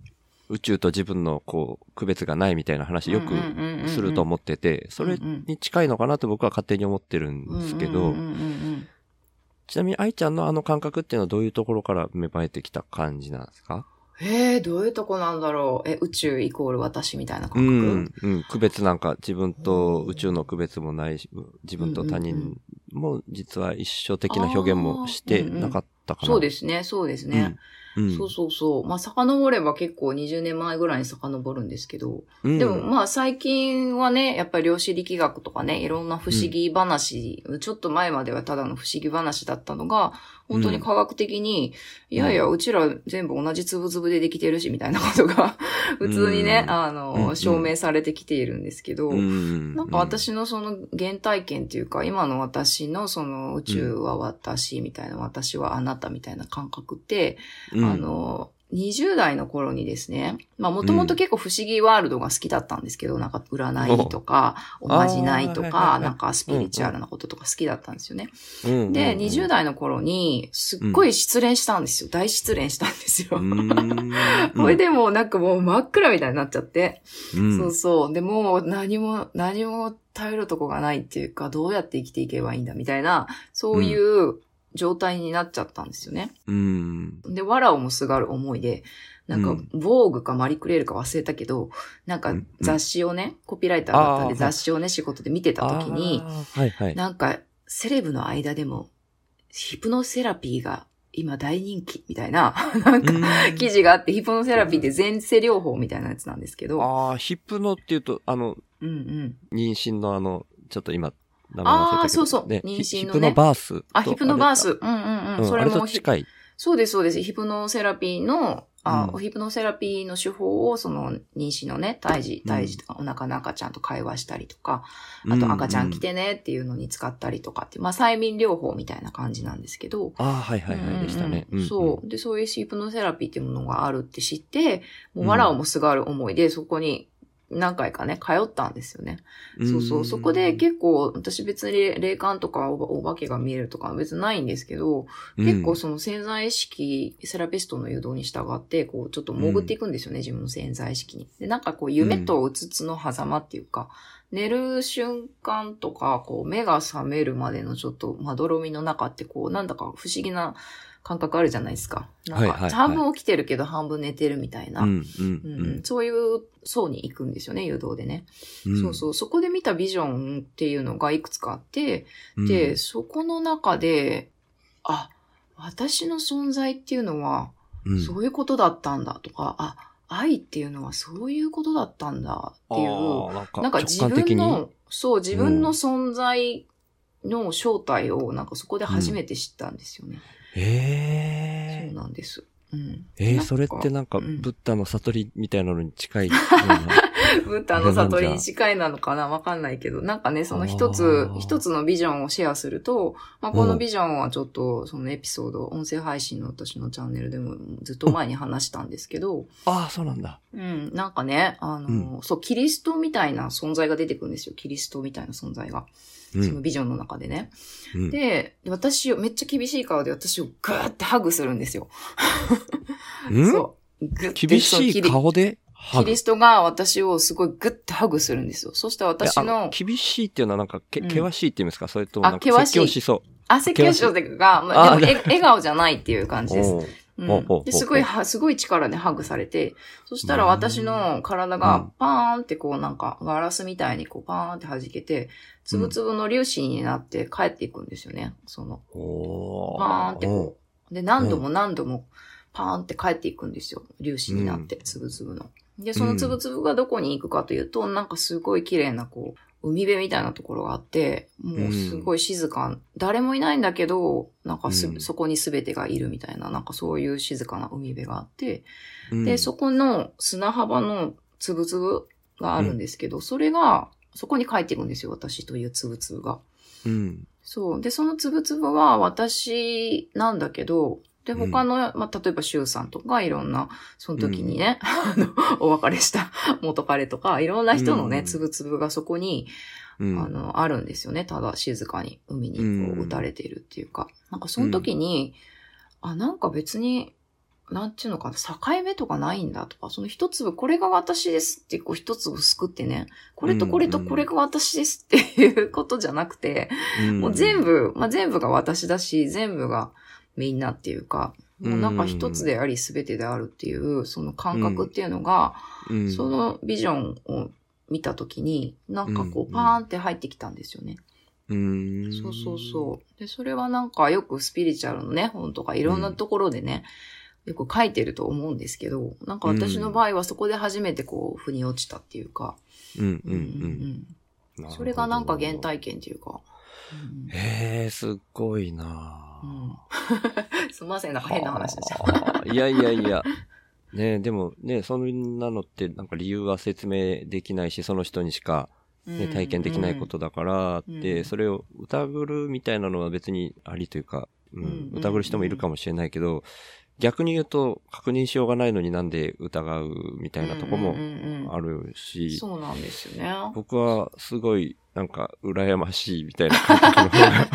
宇宙と自分のこう区別がないみたいな話よくすると思ってて、それに近いのかなと僕は勝手に思ってるんですけどうんうんうん、うんちなみに愛ちゃんのあの感覚っていうのはどういうところから芽生えてきた感じなんですか？えー、どういうとこなんだろう。え、宇宙イコール私みたいなう感覚、ん、うん。区別なんか自分と宇宙の区別もないし、自分と他人も実は一緒的な表現もしてなかったかな。そうですね、そうですね。うん。そうそうそう。まあ、遡れば結構20年前ぐらいに遡るんですけど、うん。でもまあ最近はね、やっぱり量子力学とかね、いろんな不思議話、ちょっと前まではただの不思議話だったのが、本当に科学的に、いやいや、うちら全部同じ粒々でできてるし、みたいなことが、普通にね、うん。あうん。の、証明されてきているんですけど、うん。なんか私のその原体験っていうか、今の私のその宇宙は私みたいな、私はあなたみたいな感覚って、うん、あの、20代の頃にですね、まあもともと結構不思議ワールドが好きだったんですけど、なんか占いとか、おまじないとか、なんかスピリチュアルなこととか好きだったんですよね。うん、で、20代の頃に、すっごい失恋したんですよ。大失恋したんですよ。うん。これでもうなんかもう真っ暗みたいになっちゃって。うん、そうそう。でもう何も、何も頼るとこがないっていうか、どうやって生きていけばいいんだみたいな、そういう状態になっちゃったんですよね。うん。で、藁をもすがる思いで、なんか、うん防具かマリクレールか忘れたけど、なんかうん雑誌をね、コピーライターだったんで雑誌をね、仕事で見てた時に、はいはい。なんか、セレブの間でも、ヒプノセラピーが今大人気みたいな、なんか、記事があって、ヒプノセラピーって前世療法みたいなやつなんですけど。ああ、ヒプノっていうと、あの、うんうん。妊娠のあの、ちょっと今、名前忘れたけどあーそうそうね、妊娠のねヒプノバースと。あ、ヒプノバース。あうんうんうん。それも近い。そうです、そうです。ヒプノセラピーの、あ、うんヒプノセラピーの手法を、その、妊娠のね、胎児、うん胎児とか、お腹の赤ちゃんと会話したりとか、あと赤ちゃん来てねっていうのに使ったりとかって、まあ、催眠療法みたいな感じなんですけど、ああ、はいはいはい、でしたね。うんうんんそう。で、そういうヒプノセラピーっていうものがあるって知って、もう、わらをもすがる思いで、そこに何回かね、通ったんですよね。そうそう。そこで結構、私別に霊感とかおお化けが見えるとか別にないんですけど、結構その潜在意識、セラピストの誘導に従って、こう、ちょっと潜っていくんですよね、自分の潜在意識に。で、なんかこう、夢とうつつの狭間っていうか、寝る瞬間とか、こう、目が覚めるまでのちょっと、まどろみの中って、こう、なんだか不思議な感覚あるじゃないですか。なんか、はいはいはい半分起きてるけど半分寝てるみたいな。うん、うん、うんうんそういう層に行くんですよね、誘導でね。うん。そうそう。そこで見たビジョンっていうのがいくつかあって、うん。で、そこの中で、あ、私の存在っていうのは、うん、そういうことだったんだとか、あ、愛っていうのはそういうことだったんだっていう、なんか、なんか自分の、そう、自分の存在の正体を、なんかそこで初めて知ったんですよね。ええそうなんです。うん。ええそれってなんか、うんブッダの悟りみたいなのに近い。ブッダの悟りに近いなのかなわかんないけど、なんかね、その一つ一つのビジョンをシェアすると、まあ、このビジョンはちょっと、そのエピソード、音声配信の私のチャンネルでもずっと前に話したんですけど、ああ、そうなんだ。うん、なんかね、あの、そう、キリストみたいな存在が出てくるんですよ。キリストみたいな存在が。うん。そのビジョンの中でね。うん、で、私を、めっちゃ厳しい顔で私をグーってハグするんですよ。うん？そう。グッて厳しい顔でハグ？キリストが私をすごいグッてハグするんですよ。そしたら私の、厳しいっていうのはなんか、け、うん険しいって言うんですか？それともなんか、あ険しい説教しそあ、説教師というか、まあ、あでもえ 笑顔じゃないっていう感う。じです。おううん。すごいは、すごい力でハグされて、そしたら私の体うん。がパーンってこうなんかガラスみたいにこうパーンって弾けて、つぶつぶの粒子になって帰っていくんですよね。その、パーンって。こう。で、何度も何度もパーンって帰っていくんですよ。粒子になって、つぶつぶの。で、そのつぶつぶがどこに行くかというと、なんかすごい綺麗なこう、海辺みたいなところがあって、もうすごい静か、誰もいないんだけど、なんかす、うんそこに全てがいるみたいな、なんかそういう静かな海辺があって、うんで、そこの砂幅のつぶつぶがあるんですけど、それが、そこに帰っていくんですよ、私というつぶつぶが。うん。そう。で、そのつぶつぶは私なんだけど、で、うん。他の、まあ、例えば、シュウさんとか、いろんな、その時にね、あの、お別れした 元彼とか、いろんな人のね、うん。つぶつぶがそこに、うん。あの、あるんですよね。ただ静かに海にこう打たれているっていうか。なんかその時に、あ、なんか別に、なんていうのかな、境目とかないんだとか、その一粒、これが私ですって、こう一粒すくってね、これとこれとこれが私ですっていうことじゃなくて、うん。もう全部、まあ、全部が私だし、全部がみんなっていうか、もうなんか一つであり全てであるっていう、その感覚っていうのが、うんそのビジョンを見たときに、なんかこうんうパーンって入ってきたんですよね。うん。そうそうそう。で、それはなんかよくスピリチュアルのね、本とかいろんなところでね、よく書いてると思うんですけど、なんか私の場合はそこで初めてこう、腑に落ちたっていうか、うんうんうんうんうん。うんそれがなんか原態。体験っていうか、うんへえ、すっごいなうん。すみません、なんか変な話でした。はあ。いやいやいや。ねでもね、そんなのってなんか理由は説明できないし、その人にしか、ね、うん体験できないことだから、うん。で、それを疑るみたいなのは別にありというか、うんうん。疑る人もいるかもしれないけど、逆に言うと確認しようがないのになんで疑うみたいなとこもうんうんうんうん。あるし、そうなんですよね。僕はすごいなんか羨ましいみたいな。感覚の方が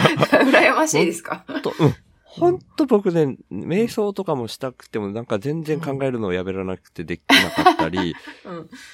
羨ましいですか？と、うん。ほんと僕ね、瞑想とかもしたくてもなんか全然考えるのをやめらなくてできなかったり、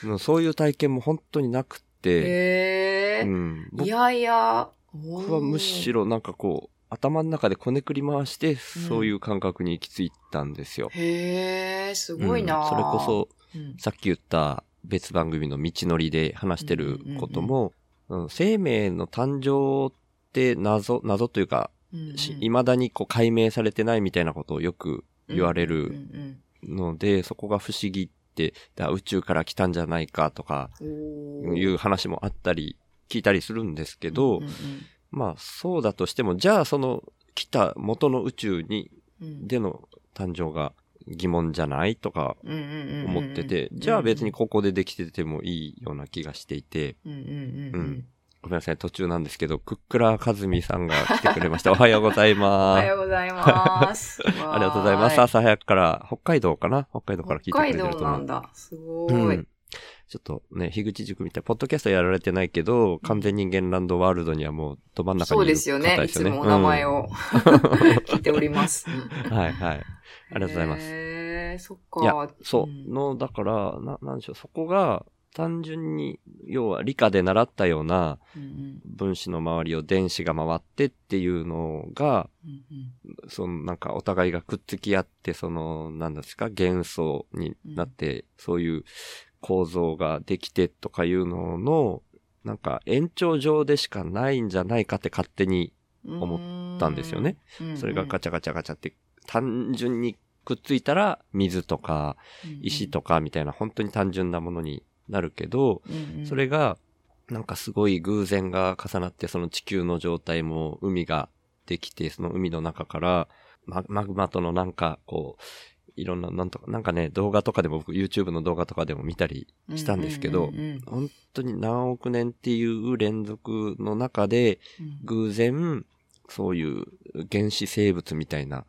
うん。うんそういう体験も本当になくて、へえ、うん、僕いやいや、僕はむしろなんかこう、頭の中でこねくり回して、そういう感覚に行き着いたんですよ。へえ、すごいな、うん。それこそ、うん、さっき言った別番組の道のりで話してることも、うん生命の誕生って謎、謎というか、うんうん。だにこう解明されてないみたいなことをよく言われうんうるんので、そこが不思議って、だ宇宙から来たんじゃないかとかいう話もあったり、聞いたりするんですけど、うんうんまあそうだとしても、じゃあその来た元の宇宙に、うんでの誕生が疑問じゃないとか思ってて、じゃあ別にここでできててもいいような気がしていて、うんごめんなさい、途中なんですけど、クックラカズミさんが来てくれました。おはようございおます。はようございます。ありがとうございます。わ朝早くから、北海道かな？北海道から聞いてくれてると思う北海道なん。だ。すごうい。ん。ちょっとね、樋口塾みたいな、ポッドキャストやられてないけど、完全人間ランドワールドにはもう、ど真ん中にそいうるですよね。方ですよね。いつもお名前うんを 聞いております。はいはい。ありがとうございます。へー、そっいやか。、そう、んの、だから、な、なんでしょう、そこが、単純に、要は理科で習ったようなうん分子の周りを電子が回ってっていうのが、うんうんそのなんかお互いがくっつき合って、その、なんですか、元素になって、そういう構造ができてとかいうのの、なんか延長上でしかないんじゃないかって勝手に、うん思ったんですよね。うん。それがガチャガチャガチャって、単純にくっついたら水とか石とかみたいな本当に単純なものになるけど、それが、なんかすごい偶然が重なって、その地球の状態も海ができて、その海の中から、ママグマとのなんか、こう、いろんな、なんとか、なんかね、動画とかでも僕 YouTube の動画とかでも見たりしたんですけどうんうんうん本当に何億年っていう連続の中で、うん偶然、そういう原子生物みたいな、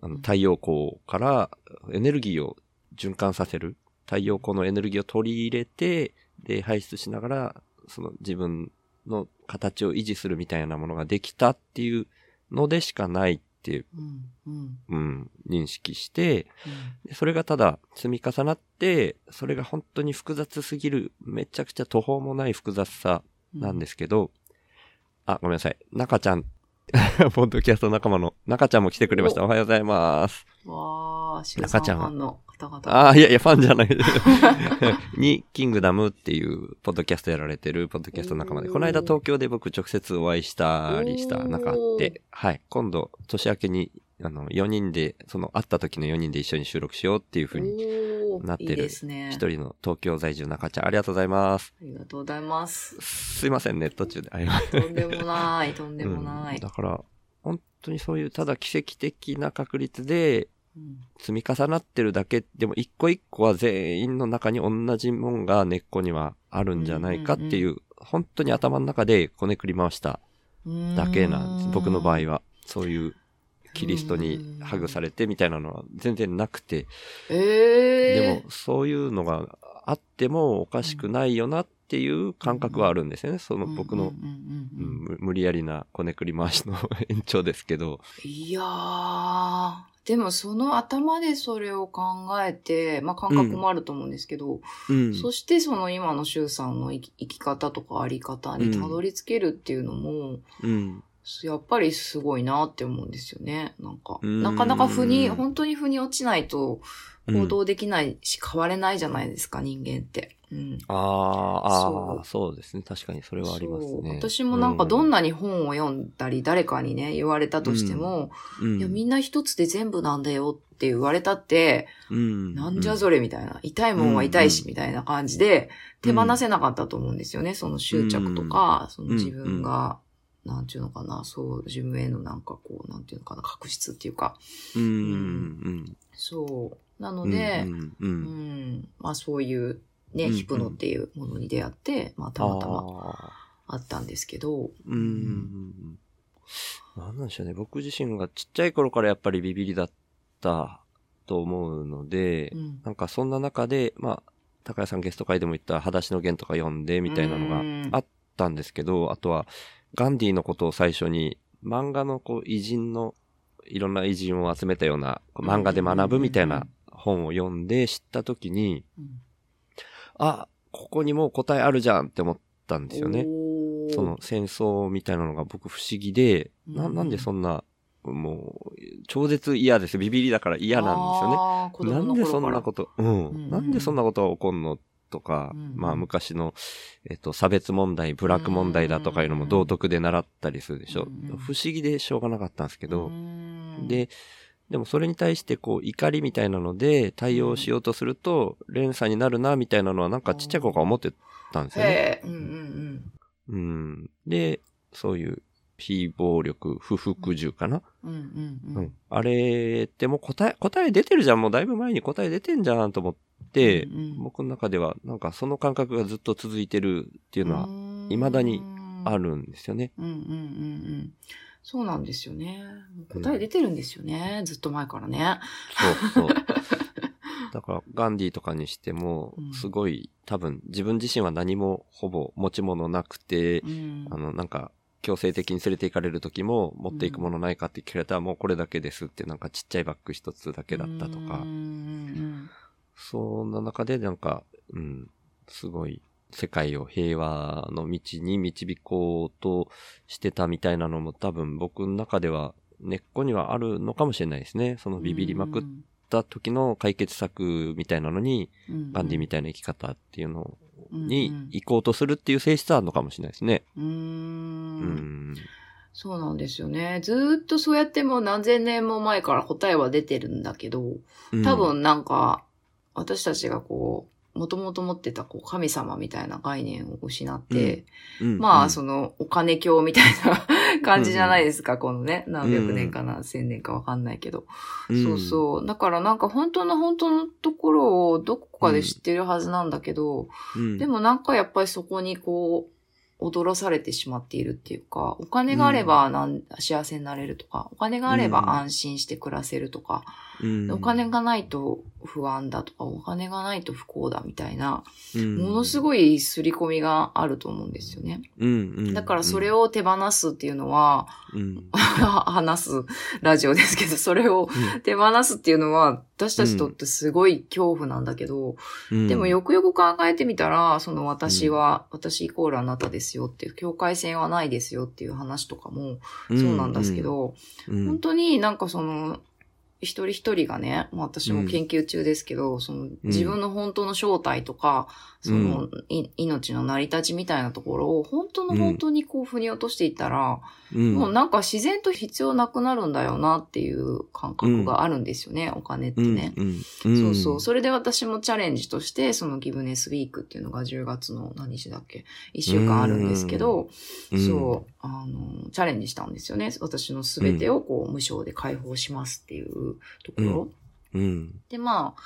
あの太陽光からエネルギーを循環させる。太陽光のエネルギーを取り入れて、で、排出しながら、その自分の形を維持するみたいなものができたっていうのでしかないっていう、うんうん。うん、認識して、うん。でそれがただ積み重なって、それが本当に複雑すぎる、めちゃくちゃ途方もない複雑さなんですけど、あ、ごめんなさい。中ちゃん、ポッドキャスト仲間の中ちゃんも来てくれました。おはようございます。わー、シュウ中ちゃんさんファンの方々。ああ、いやいや、ファンじゃないです。に、キングダムっていう、ポッドキャストやられてる、ポッドキャスト仲間で、この間東京で僕直接お会いしたりした仲で、はい、今度、年明けに、あの、4人で、その、会った時の4人で一緒に収録しようっていう風に、おーなってるいいですね。一人の東京在住中ちゃん、ありがとうございます。ありがとうございます。すいませんね、途中で。とんでもない、とんでもなうんい。だから、本当にそういう、ただ奇跡的な確率で、うん積み重なってるだけ、でも一個一個は全員の中に同じもんが根っこにはあるんじゃないかっていう、本当に頭の中でこねくり回しただけなんです。僕の場合は。そういうキリストにハグされてみたいなのは全然なくて、ええでもそういうのがあってもおかしくないよなっていう感覚はあるんですよね。その僕の、無無理やりなこねくり回しの 延長ですけど。いやー、でもその頭でそれを考えて、まあ感覚もあると思うんですけど、うん。そしてその今の周さんの生き生き方とかあり方にたどり着けるっていうのも、うん。やっぱりすごいなって思うんですよね。なんか、うん。なかなか腑に、本当に腑に落ちないとうん行動できないし変われないじゃないですか、人間って。うん。ああ、あそう。ですね。確かにそれはありますね。私もなんかどんな、なに本を読んだり、誰かにね、言われたとしても、うん。いや、みんな一つで全部なんだよって言われたって、うん。なんじゃそれみたいな。痛いもんは痛いし、うん。みたいな感じで、手放せなかったと思うんですよね。その執着とか、その自分が、なんていうのかな、そう、自分へのなんかこう、なんていうのかな、確執っていうか、うん、うん、そう。なうん。ので、うん、う。うんん、まあそういう、ね、うんヒプノっていうものに出会って、まあたまたまああったんですけど、ーうん。なんなんでしょうね。僕自身がちっちゃい頃からやっぱりビビリだったと思うので、うんなんかそんな中で、まあ、高谷さんゲスト会でも言った裸足の弦とか読んでみたいなのうんがあったんですけど、あとはガンディのことを最初に漫画のこう偉人のいろんな偉人を集めたような漫画で学ぶみたいな本を読んで知った時に、うん。あ、ここにもう答えあるじゃんって思ったんですよね。その戦争みたいなのが僕不思議で、な、うん。なんでそんな、もう、超絶嫌です。ビビりだから嫌なんですよね。なんでそんなこと、うん、うん。なんでそんなことが起こんのっとか、うんまあ昔の、えっと、差別問題、ブラック問題だとかいうのも道徳で習ったりするでしょ。うん不思議でしょうがなかったんですけど、うん、で、でもそれに対してこう怒りみたいなので対応しようとすると連鎖になるなみたいなのはなんかちっちゃい子が思ってたんですよね。へえ、うんうん。うん。で、そういう非暴力、不服従かな、うん。うんうんううんん。あれってもう答え、答え出てるじゃん。もうだいぶ前に答え出てんじゃんと思って、うんうん僕の中ではなんかその感覚がずっと続いてるっていうのは未だにあるんですよね。うんうんうんうん。そうなんですよね。答え出てるんですよね。ずっと前からね。そうそう。だから、ガンディとかにしてもうん、すごい、多分、自分自身は何もほぼ持ち物なくて、うんあの、なんか、強制的に連れて行かれる時も、持っていくものないかって聞かれたら、もうこれだけですって、なんかちっちゃいバッグ一つだけだったとか。そんな中で、なんか、うん、すごい、世界を平和の道に導こうとしてたみたいなのも多分僕の中では根っこにはあるのかもしれないですね。そのビビりまくっうんた時の解決策みたいなのに、うんガンディみたいな生き方っていうのうんに行こうとするっていう性質はあるのかもしれないですね。うー。うんん。そうなんですよね。ずーっとそうやってもう何千年も前から答えは出てるんだけど、うん多、分なんか、私たちがこう、もともと持ってたこう神様みたいな概念を失って、うんまあ、うんその、お金教みたいな 感じじゃないですか、このね、何百年か何千年かわかんないけど。そうそう。だからなんか本当の本当のところをどこかで知ってるはずなんだけど、うん。でもなんかやっぱりそこにこう、踊らされてしまっているっていうか、お金があればなん、幸せになれるとか、お金があれば安心して暮らせるとか、うん、お金がないと不安だとか、お金がないと不幸だみたいな、ものすい、ごい刷り込みがあると思うんですよね。だからそれを手放すっていうのは、うん、話すラジオですけど、それを手放すっていうのは、私たちにとってすごい恐怖なんだけど、うん、でもよくよく考えてみたら、その私は、私イコールあなたですよっていう、境界線はないですよっていう話とかもそうなんですけど、うん、本当になんかその、一人一人がね、まあ私も研究中ですけど、その自分の本当の正体とか、その、い命の成り立ちみたいなところを本当の本当にこう腑に落としていったら、うん、もうなんか自然と必要なくなるんだよなっていう感覚があるんですよね、お金ってね。うん、そうそう。それで私もチャレンジとして、そのギブネスウィークっていうのが10月の何日だっけ ?1 週間あるんですけど、うん、そう、あの、チャレンジしたんですよね。私のすべてをこう無償で解放しますっていうところ。うん、で、まあ、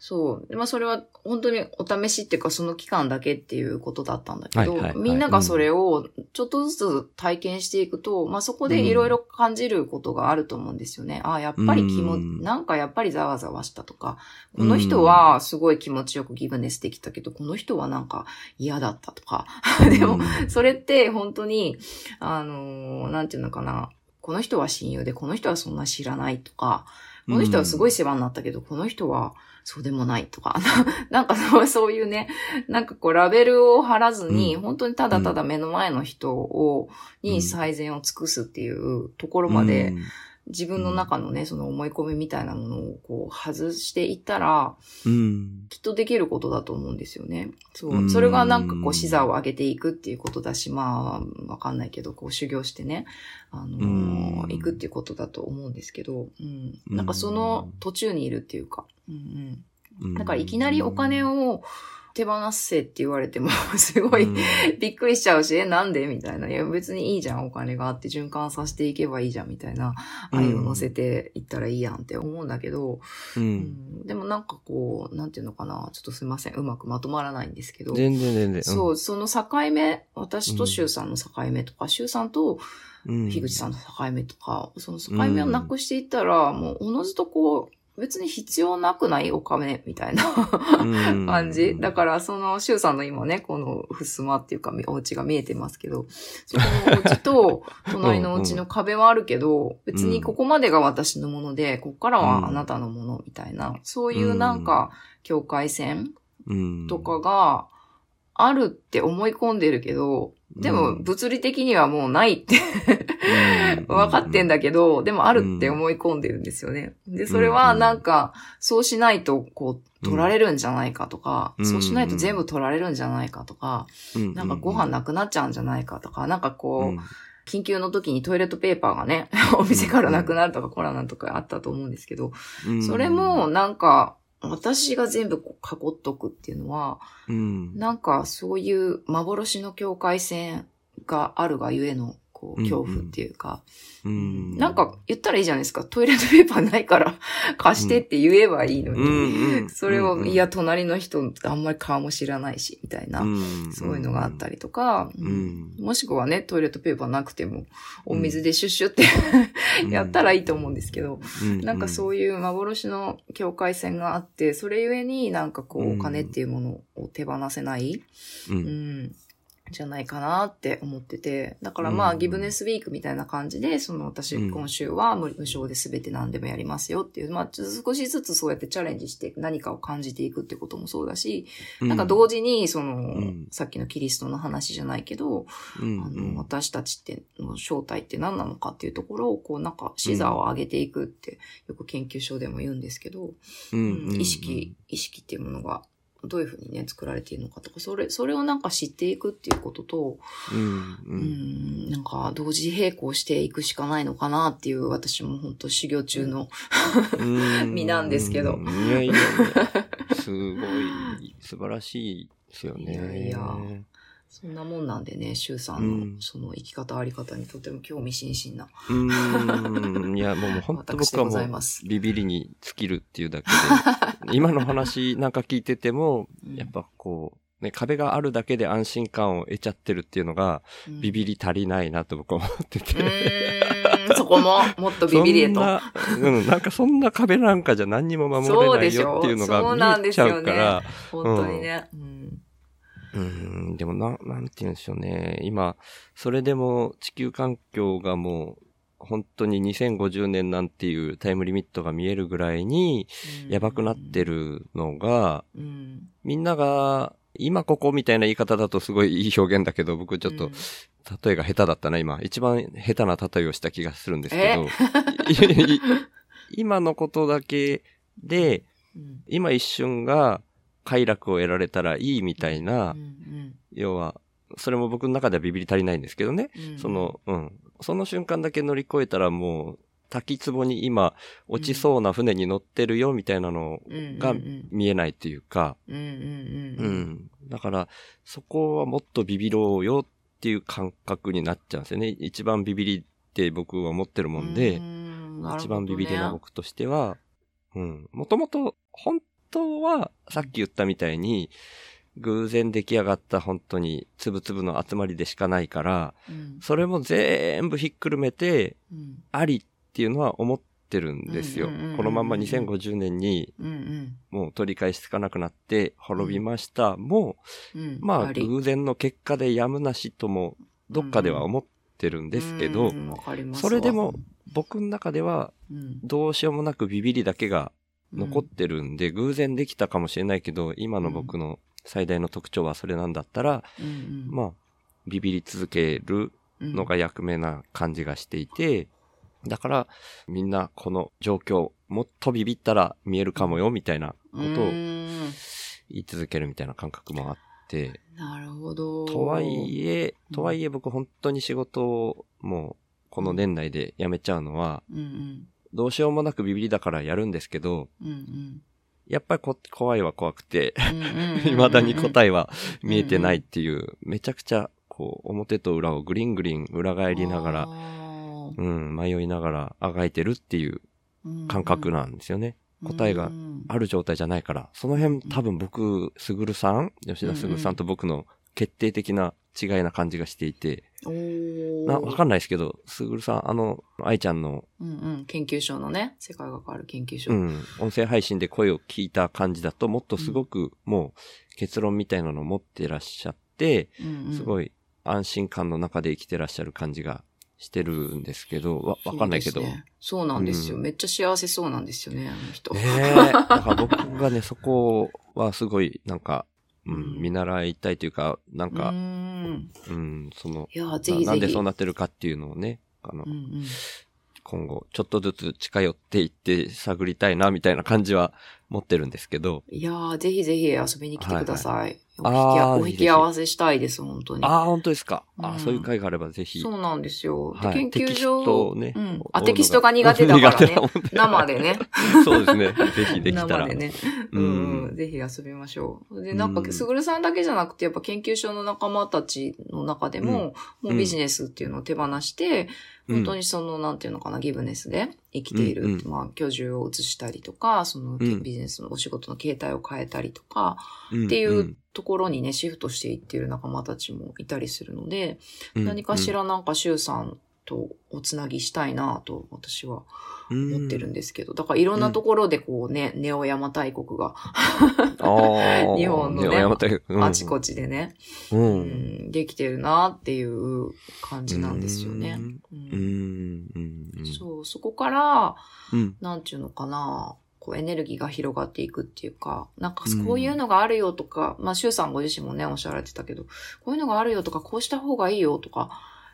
そう。でまあ、それは本当にお試しっていうか、その期間だけっていうことだったんだけど、はいはいはいみんながそれをちょっとずつ体験していくと、まあ、そこでいろいろ感じることがあると思うんですよね。ああ、やっぱり気も、うんなんかやっぱりざわざわしたとか、この人はすごい気持ちよくギブネスできたけど、この人はなんか嫌だったとか。でも、それって本当に、あのーなんていうのかな。この人は親友で、この人はそんな知らないとか、この人はすごい世話になったけど、この人はそうでもないとか、なんかそう そういうね、なんかこうラベルを貼らずに、うん。本当にただただ目の前の人を、うん。に最善を尽くすっていうところまで、自分の中のね、その思い込みみたいなものをこう外していったら、うん、きっとできることだと思うんですよね。そうう。んそれがなんかこう、視座を上げていくっていうことだし、まあ、わかんないけど、こう、修行してね、あのーうん行くっていうことだと思うんですけど、うん。うんなんかその途中にいるっていうか、うんううんん。だからいきなりお金を手放せって言われても、すごい、うんびっくりしちゃうし、え、なんで？みたいな。いや、別にいいじゃん、お金があって循環させていけばいいじゃん、みたいな。愛を乗せていったらいいやんって思うんだけど、う。うんんでもなんかこう、なんていうのかな、ちょっとすいません、うまくまとまらないんですけど、全然全然。そう、その境目、私と周さんの境目とか、周さんとうん。樋口さんの境目とか、その境目をなくしていったら、もうおのずとこう、別に必要なくないお金みたいなうん。感じ。だから、その、周さんの今ね、この、ふすまっていうか、お家が見えてますけど、そこのお家と、隣のお家の壁はあるけど、別にここまでが私のもので、ここからはあなたのものみたいな、そういうなんか、境界線うん。とかがあるって思い込んでるけど、でも、うん。物理的にはもうないって。分かってんだけど、でもあるって思い込んでるんですよね。で、それはなんか、そうしないと、こう、取られるんじゃないかとか、うん。そうしないと全部取られるんじゃないかとか、うん。なんかご飯なくなっちゃうんじゃないかとか、なんかこう、うん。緊急の時にトイレットペーパーがね、お店からなくなるとかコロナとかあったと思うんですけど、うん。それも、なんか、私が全部こう囲っとくっていうのは、うん。なんかそういう幻の境界線があるがゆえの、こう、うん恐怖っていうか、うんなんか言ったらいいじゃないですか。トイレットペーパーないから 貸してって言えばいいのに。うん。うん。それを、うん。いや、隣の人あんまり顔も知らないし、みたいな。ん。そういうのがあったりとか、ん。もしくはね、トイレットペーパーなくても、お水でシュッシュってやったらいいと思うんですけど、なんかそういう幻の境界線があって、それゆえになんかこう、うん。お金っていうものを手放せない、うん、ううんん、じゃないかなって思ってて。だからまあ、うんギブネスウィークみたいな感じで、その私、うん。今週は無無償で全て何でもやりますよっていう、まあ、ちょっと少しずつそうやってチャレンジして何かを感じていくってこともそうだし、なんか同時に、その、ん。さっきのキリストの話じゃないけど、うん。あの、私たちっての正体って何なのかっていうところを、こうなんか視座を上げていくって、よく研究所でも言うんですけど、うん。意識、意識っていうものがどういうふうにね、作られているのかとか、それ、それをなんか知っていくっていうことと、うんううんん、なんか同時並行していくしかないのかなっていう、私も本当修行中の、うん。身なんですけど。いやいや、すごい、素晴らしいですよね。いやいやそんなもんなんでね、周さんうんのその生き方あり方にとても興味津々なうん。いや、もう本当僕はもうざいます。ビビりに尽きるっていうだけで、今の話なんか聞いてても、うんやっぱこう、ね、壁があるだけで安心感を得ちゃってるっていうのが、うんビビり足りないなと僕は思ってて。そこも、もっとビビりへと。うん、なんかそんな壁なんかじゃ何にも守れないよっていうのそうでしょそうなんが見えちゃですよねうから、本当にね。うん。うん、でもな、なんて言うんでしょうね。今、それでも地球環境がもう、本当に2050年なんていうタイムリミットが見えるぐらいにやばくなってるのが、うん。みんなが、今ここみたいな言い方だとすごいいい表現だけど、僕ちょっとうん、例えが下手だったな、今。一番下手な例えをした気がするんですけど、今のことだけで、うん今一瞬が快楽を得られたらいいみたいな、うん要は、それも僕の中ではビビり足りないんですけどね。うんその、うん。その瞬間だけ乗り越えたらもう、滝壺に今、落ちそうな船に乗ってるよみたいなのうんがうんうん見えないっていうか、うんうんううんん。だから、そこはもっとビビろうよっていう感覚になっちゃうんですよね。一番ビビりって僕は思ってるもんで、うんね一番ビビりな僕としては、うん。もともと、本当は、さっき言ったみたいに、偶然出来上がった本当に粒々の集まりでしかないから、うん。それも全部ひっくるめて、うん。ありっていうのは思ってるんですよ。このまんま2050年にうんもう取り返しつかなくなって滅びました。もうん。うん。う、まあり。偶然の結果でやむなしともどっかでは思ってるんですけどそれでも僕の中ではうん。どうしようもなくビビりだけが残ってるんで、偶然できたかもしれないけど、今の僕の最大の特徴はそれなんだったら、まあ、ビビり続けるのが役目な感じがしていて、だからみんなこの状況、もっとビビったら見えるかもよみたいなことをうん。言い続けるみたいな感覚もあって、なるほど。とはいえ、うん。とはいえ僕本当に仕事をもうこの年内で辞めちゃうのは、うんうんどうしようもなくビビりだからやるんですけど、うんうん。やっぱりこ怖いは怖くて、うんうんうん未だに答えは見えてないっていう、めちゃくちゃ、こう、表と裏をグリングリン裏返りながら、あうん、迷いながらあがいてるっていうー感覚なんですよね。答えがうんある状態じゃないから。その辺多分僕、すぐるさん吉田すぐるさんと僕の決定的な違いな感じがしていて、な、わかんないですけど、すぐるさん、あの、愛ちゃんの、うんうん。研究所のね、世界が変わる研究所。うん、音声配信で声を聞いた感じだと、もっとすごくもう結論みたいなのを持ってらっしゃって、うんうんすごい安心感の中で生きてらっしゃる感じがしてるんですけど、わ、わかんないけど。そうねなんですよ、うんめっちゃ幸せそうなんですよね、あの人。ねえ。だから僕がね、そこはすごい、なんか、うん、うん見習いたいというか、なんうか、ん。うん、その、いや、ぜひぜひ。ななんでそうなってるかっていうのをね、あの、うんうん。今後、ちょっとずつ近寄っていって探りたいな、みたいな感じは持ってるんですけど、いやー、ぜひぜひ遊びに来てください。はいはいお引き合わせしたいです、本当に。ああ、本当ですか？あうんあ、そういう会があればぜひ。そうなんですよ。ではい研究所、うん。おあ、テキストが苦手だからね生でね。そうですね。ぜひできたら。生でね。ううんん、ぜひ遊びましょう。で、なんか、うんすぐるさんだけじゃなくて、やっぱ研究所の仲間たちの中でも、もうビジネスっていうのを手放して、うん本当にその、なんていうのかな、ギブネスで生きている。うんうんまあ、居住を移したりとか、その、うんビジネスのお仕事の形態を変えたりとか、うんっていうところにね、シフトしていっている仲間たちもいたりするので、うん何かしらなんか、シュウさんとおつなぎしたいなと、私は思ってるんですけど、だからいろんなところでこうね、ネオヤマ大国が。日本のねうんあちこちでね、う。うんん、できてるなっていう感じなんですよね。ううんん。うん。そう、そこから、うん。なんていうのかな、こうエネルギーが広がっていくっていうか、なんかこういうのがあるよとか、まあ、シュウさんご自身もね、おっしゃられてたけど、こういうのがあるよとか、こうした方がいいよとか、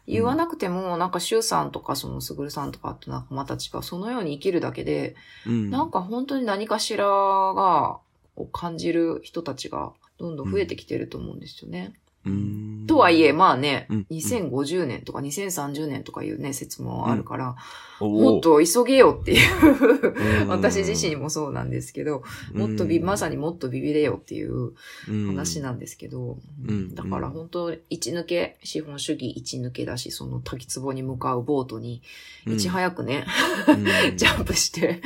言わなくても、なんかシュウさんとか、そのスグルさんとか、あと仲間たちがそのように生きるだけで、うん。なんか本当に何かしらが、を感じる人たちが、どんどん増えてきてると思うんですよね。うん、とはいえ、まあね、うん2050年とか2030年とかいうね、説もあるから、おもっと急げよっていううん。私自身もそうなんですけど、もっとび、まさにもっとビビれよっていう話なんですけど、うん。だから本当、一抜け、資本主義一抜けだし、その滝壺に向かうボートに、いち早くね、うん。ジャンプして、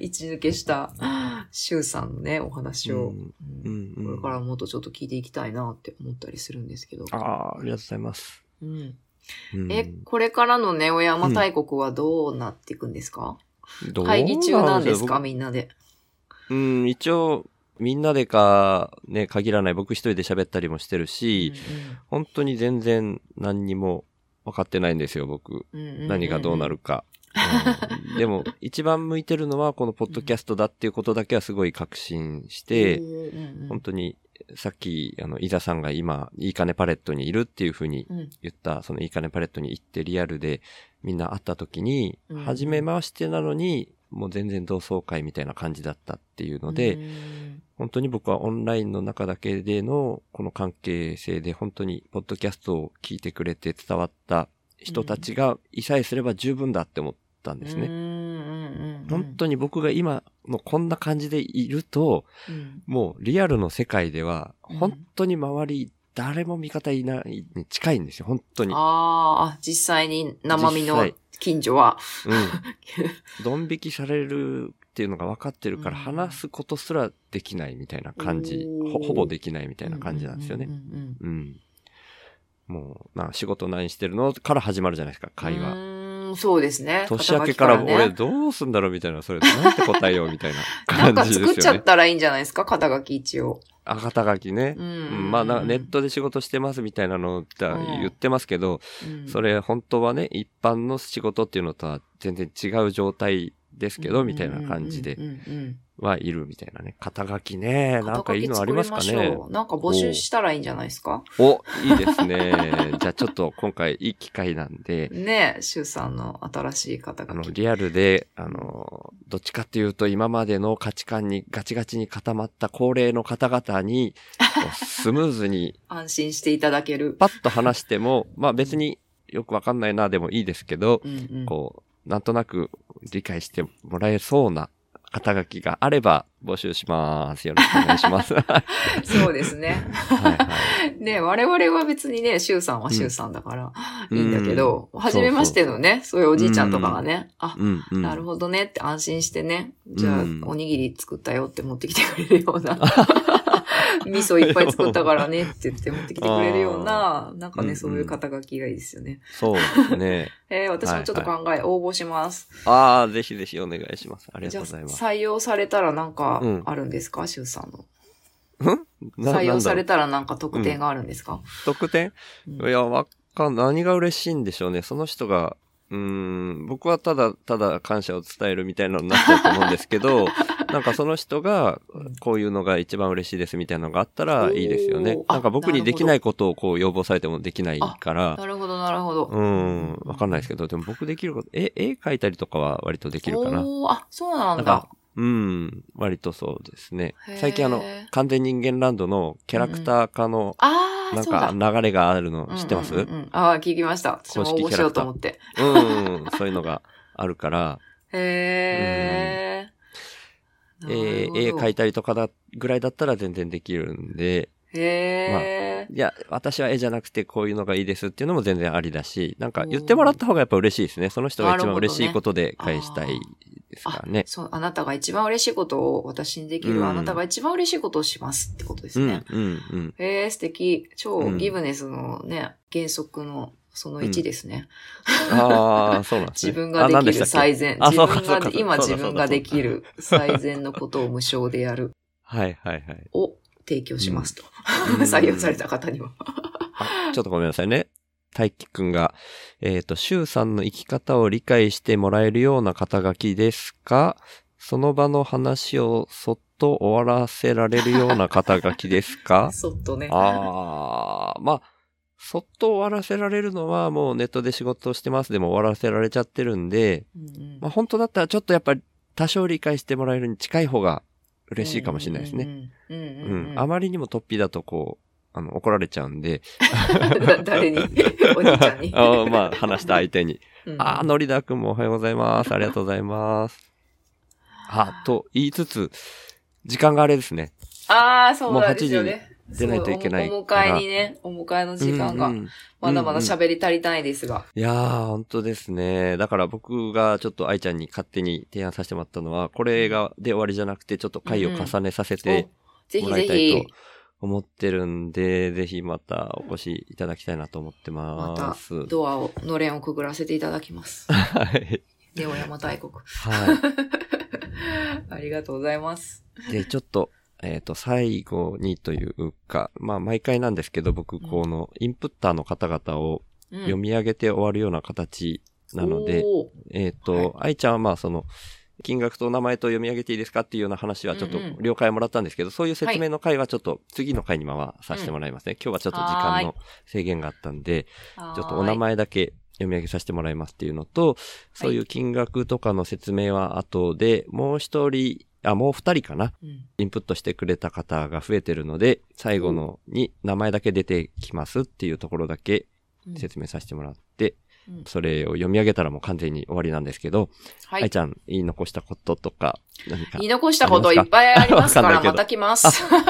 一抜けした、シュウさんのね、お話を、うんうんうんうんこれからもっとちょっと聞いていきたいなって思ったりするんですけど。ああ、ありがとうございます。うん、うんえ、これからのネオヤマ大国はどうなっていくんですか、どう会議中なんですか？僕みんなで。うん、一応、みんなでか、ね、限らない僕一人で喋ったりもしてるし、本当に全然何にも分かってないんですよ、僕。何がどうなるか。うん。でも、一番向いてるのはこのポッドキャストだっていうことだけはすごい確信して、本当に、さっき、あの、伊沢さんが今、いい金パレットにいるっていうふうにうん。言った、そのいい金パレットに行ってリアルでみんな会った時に、うん初めましてなのに、もう全然同窓会みたいな感じだったっていうので、うん。本当に僕はオンラインの中だけでのこの関係性で本当にポッドキャストを聞いてくれて伝わった人たちがいさえすれば十分だって思ったんですね。ね本当に僕が今のこんな感じでいると、うんもうリアルの世界ではうん本当に周り誰も味方いないに近いんですよ、本当に。あーあ、実際に生身の近所は。うん。ドン引きされるっていうのが分かってるからうん話すことすらできないみたいな感じ、おーほほぼできないみたいな感じなんですよねう。んうんうん。もう、な仕事何してるの？から始まるじゃないですか、うん会話。そうですね。年明けから俺どうすんだろうみたいな、それなんて答えようみたいな なんか感じですよね。作っちゃったらいいんじゃないですか？肩書き一応。あ、肩書きね。ううんん、まあな、ネットで仕事してますみたいなのって言ってますけど、うんそれ本当はね、一般の仕事っていうのとは全然違う状態ですけど、みたいな感じではいるみたいなね。肩書きね、うんなんかいいのありますかねなんか募集したらいいんじゃないですか？お、いいですね。じゃあちょっと今回いい機会なんで、ねえ、シュウさんの新しい肩あの、書き。リアルで、あの、どっちかっていうと今までの価値観にガチガチに固まった高齢の方々に、スムーズに安心していただける。パッと話しても、まあ別によくわかんないなでもいいですけど、うんうんこう、なんとなく理解してもらえそうな肩書きがあれば募集します。よろしくお願いします。は そうですね。いはい。ね我々は別にね、シュウさんはシュウさんだから、うんいいんだけど、うん初めましてのね、そういうおじいちゃんとかがね、あ、うんうん。なるほどねって安心してね、じゃあ、うんおにぎり作ったよって持ってきてくれるような、味噌いっぱい作ったからね って言って持ってきてくれるような、なんかね、そういう肩書きがいいですよね。そうですね。えー私もちょっと考え、応募します。ああ、ぜひぜひお願いします。ありがとうございます。採用されたらなんかうんあるんですか、シュウさんの。な採用されたたらなんか特典があるんですか、特典？うんいや、わかん、何が嬉しいんでしょうね。その人が、うーん、僕はただ、ただ感謝を伝えるみたいなのになっちゃうと思うんですけど、なんかその人が、こういうのが一番嬉しいですみたいなのがあったらいいですよねなんか僕にできないことをこう要望されてもできないから、なるほど、なるほど。うん、わかんないですけど、でも僕できること、絵、絵描いたりとかは割とできるかな。あ、そうなだなんんか。、うん、割とそうですね。最近あの、完全人間ランドのキャラクター化の、なん。か流れがあるの知ってますうんうんうんうんああ、聞きました。私も応募しようと思って。うん、そういうのがあるから、へえ。えー絵描いいたりとかだ、ぐらいだったら全然できるんで、へえ。いや、私は絵じゃなくてこういうのがいいですっていうのも全然ありだし、なんか言ってもらった方がやっぱ嬉しいですね。その人が一番嬉しいことで返したいですからね。そう、あなたが一番嬉しいことを私にできる、うんあなたが一番嬉しいことをしますってことですうん、ね。うん、うん。へえ、素敵。超うんギブネスのね、原則のその1ですね。ああ、そうなんですね。自分ができる最善。あ自分が今自分ができる最善のことを無償でやるはい、はい、はい。を提供しますと。うん採用された方には。あちょっとごめんなさいね。大輝くんが、えっ、と、周さんの生き方を理解してもらえるような肩書きですか？その場の話をそっと終わらせられるような肩書きですか？そっとね。ああ、まあ、そっと終わらせられるのはもうネットで仕事をしてますでも終わらせられちゃってるんで、うんうんまあ本当だったらちょっとやっぱり多少理解してもらえるに近い方が嬉しいかもしれないですね。ね。うん。あまりにも突飛だとこう、あの、怒られちゃうんで。だ 誰に？お兄ちゃんに。あまあ、話した相手に。うんああ、のりだくんもおはようございます。ありがとうございます。あ、と言いつつ、時間があれですね。ああ、そうなんですよね。出ないといけないおお迎えにね、お迎えの時間がうん、うんまだまだ喋り足りないですが。いやー、本当ですね。だから僕がちょっと愛ちゃんに勝手に提案させてもらったのは、これが、で終わりじゃなくて、ちょっと回を重ねさせてもひぜひらいたいと、思ってるんで、ぜひまたお越しいただきたいなと思ってまたます。ドアを、のれんをくぐらせていただきます。はい。ネオ山大国。は ありがとうございます。い。で、ちょっと、えっ、と、最後にというか、まあ、毎回なんですけど、僕、この、インプッターの方々をうん。読み上げて終わるような形なので、おー。えっ、と、愛ちゃんはまあその、金額と名前と読み上げていいですかっていうような話はちょっとうんうん。了解もらったんですけど、そういう説明の回はちょっと次の回に回させてもらいますね。今日はちょっと時間の制限があったんで、ちょっとお名前だけ読み上げさせてもらいますっていうのと、そういう金額とかの説明は後で、もう一人、あ、もう二人かな。うんインプットしてくれた方が増えてるので、最後のに名前だけ出てきますっていうところだけうん説明させてもらって、うんそれを読み上げたらもう完全に終わりなんですけど、はい。愛ちゃん言い残したこととか、何か？言い。残したこといっぱいありますから、また来ます。わ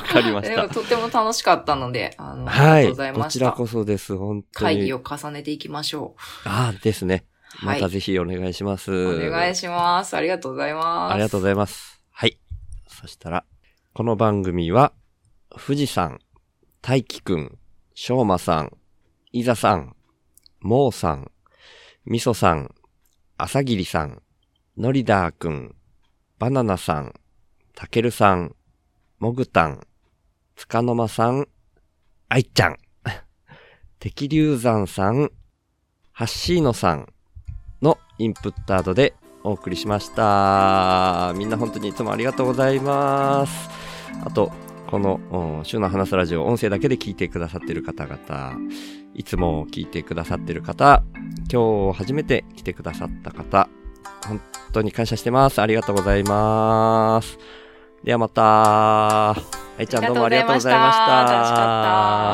かりました。とっても楽しかったので、あの、はい。ありがとうございこました。ちらこそです、本当に。会議を重ねていきましょああ、ですね。またぜひお願いします。お願いします。ありがとうございます。ありがとうございます。はい。そしたら、この番組は、富士さん、大輝くん、しょうまさん、いざさん、もうさん、みそさん、あさぎりさん、のりだーくん、バナナさん、たけるさん、もぐたん、つかの間さん、あいちゃん、敵流山さん、ハッシーノさんのインプッタードでお送りしました。みんな本当にいつもありがとうございます。あと、この、お週の話すラジオ、音声だけで聞いてくださっている方々、いつも聞いてくださっている方、今日初めて来てくださった方、本当に感謝してます。ありがとうございます。ではまた。はいちゃんどうもありがとうございました。楽しかっ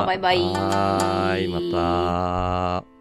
たバイバイはーい、また。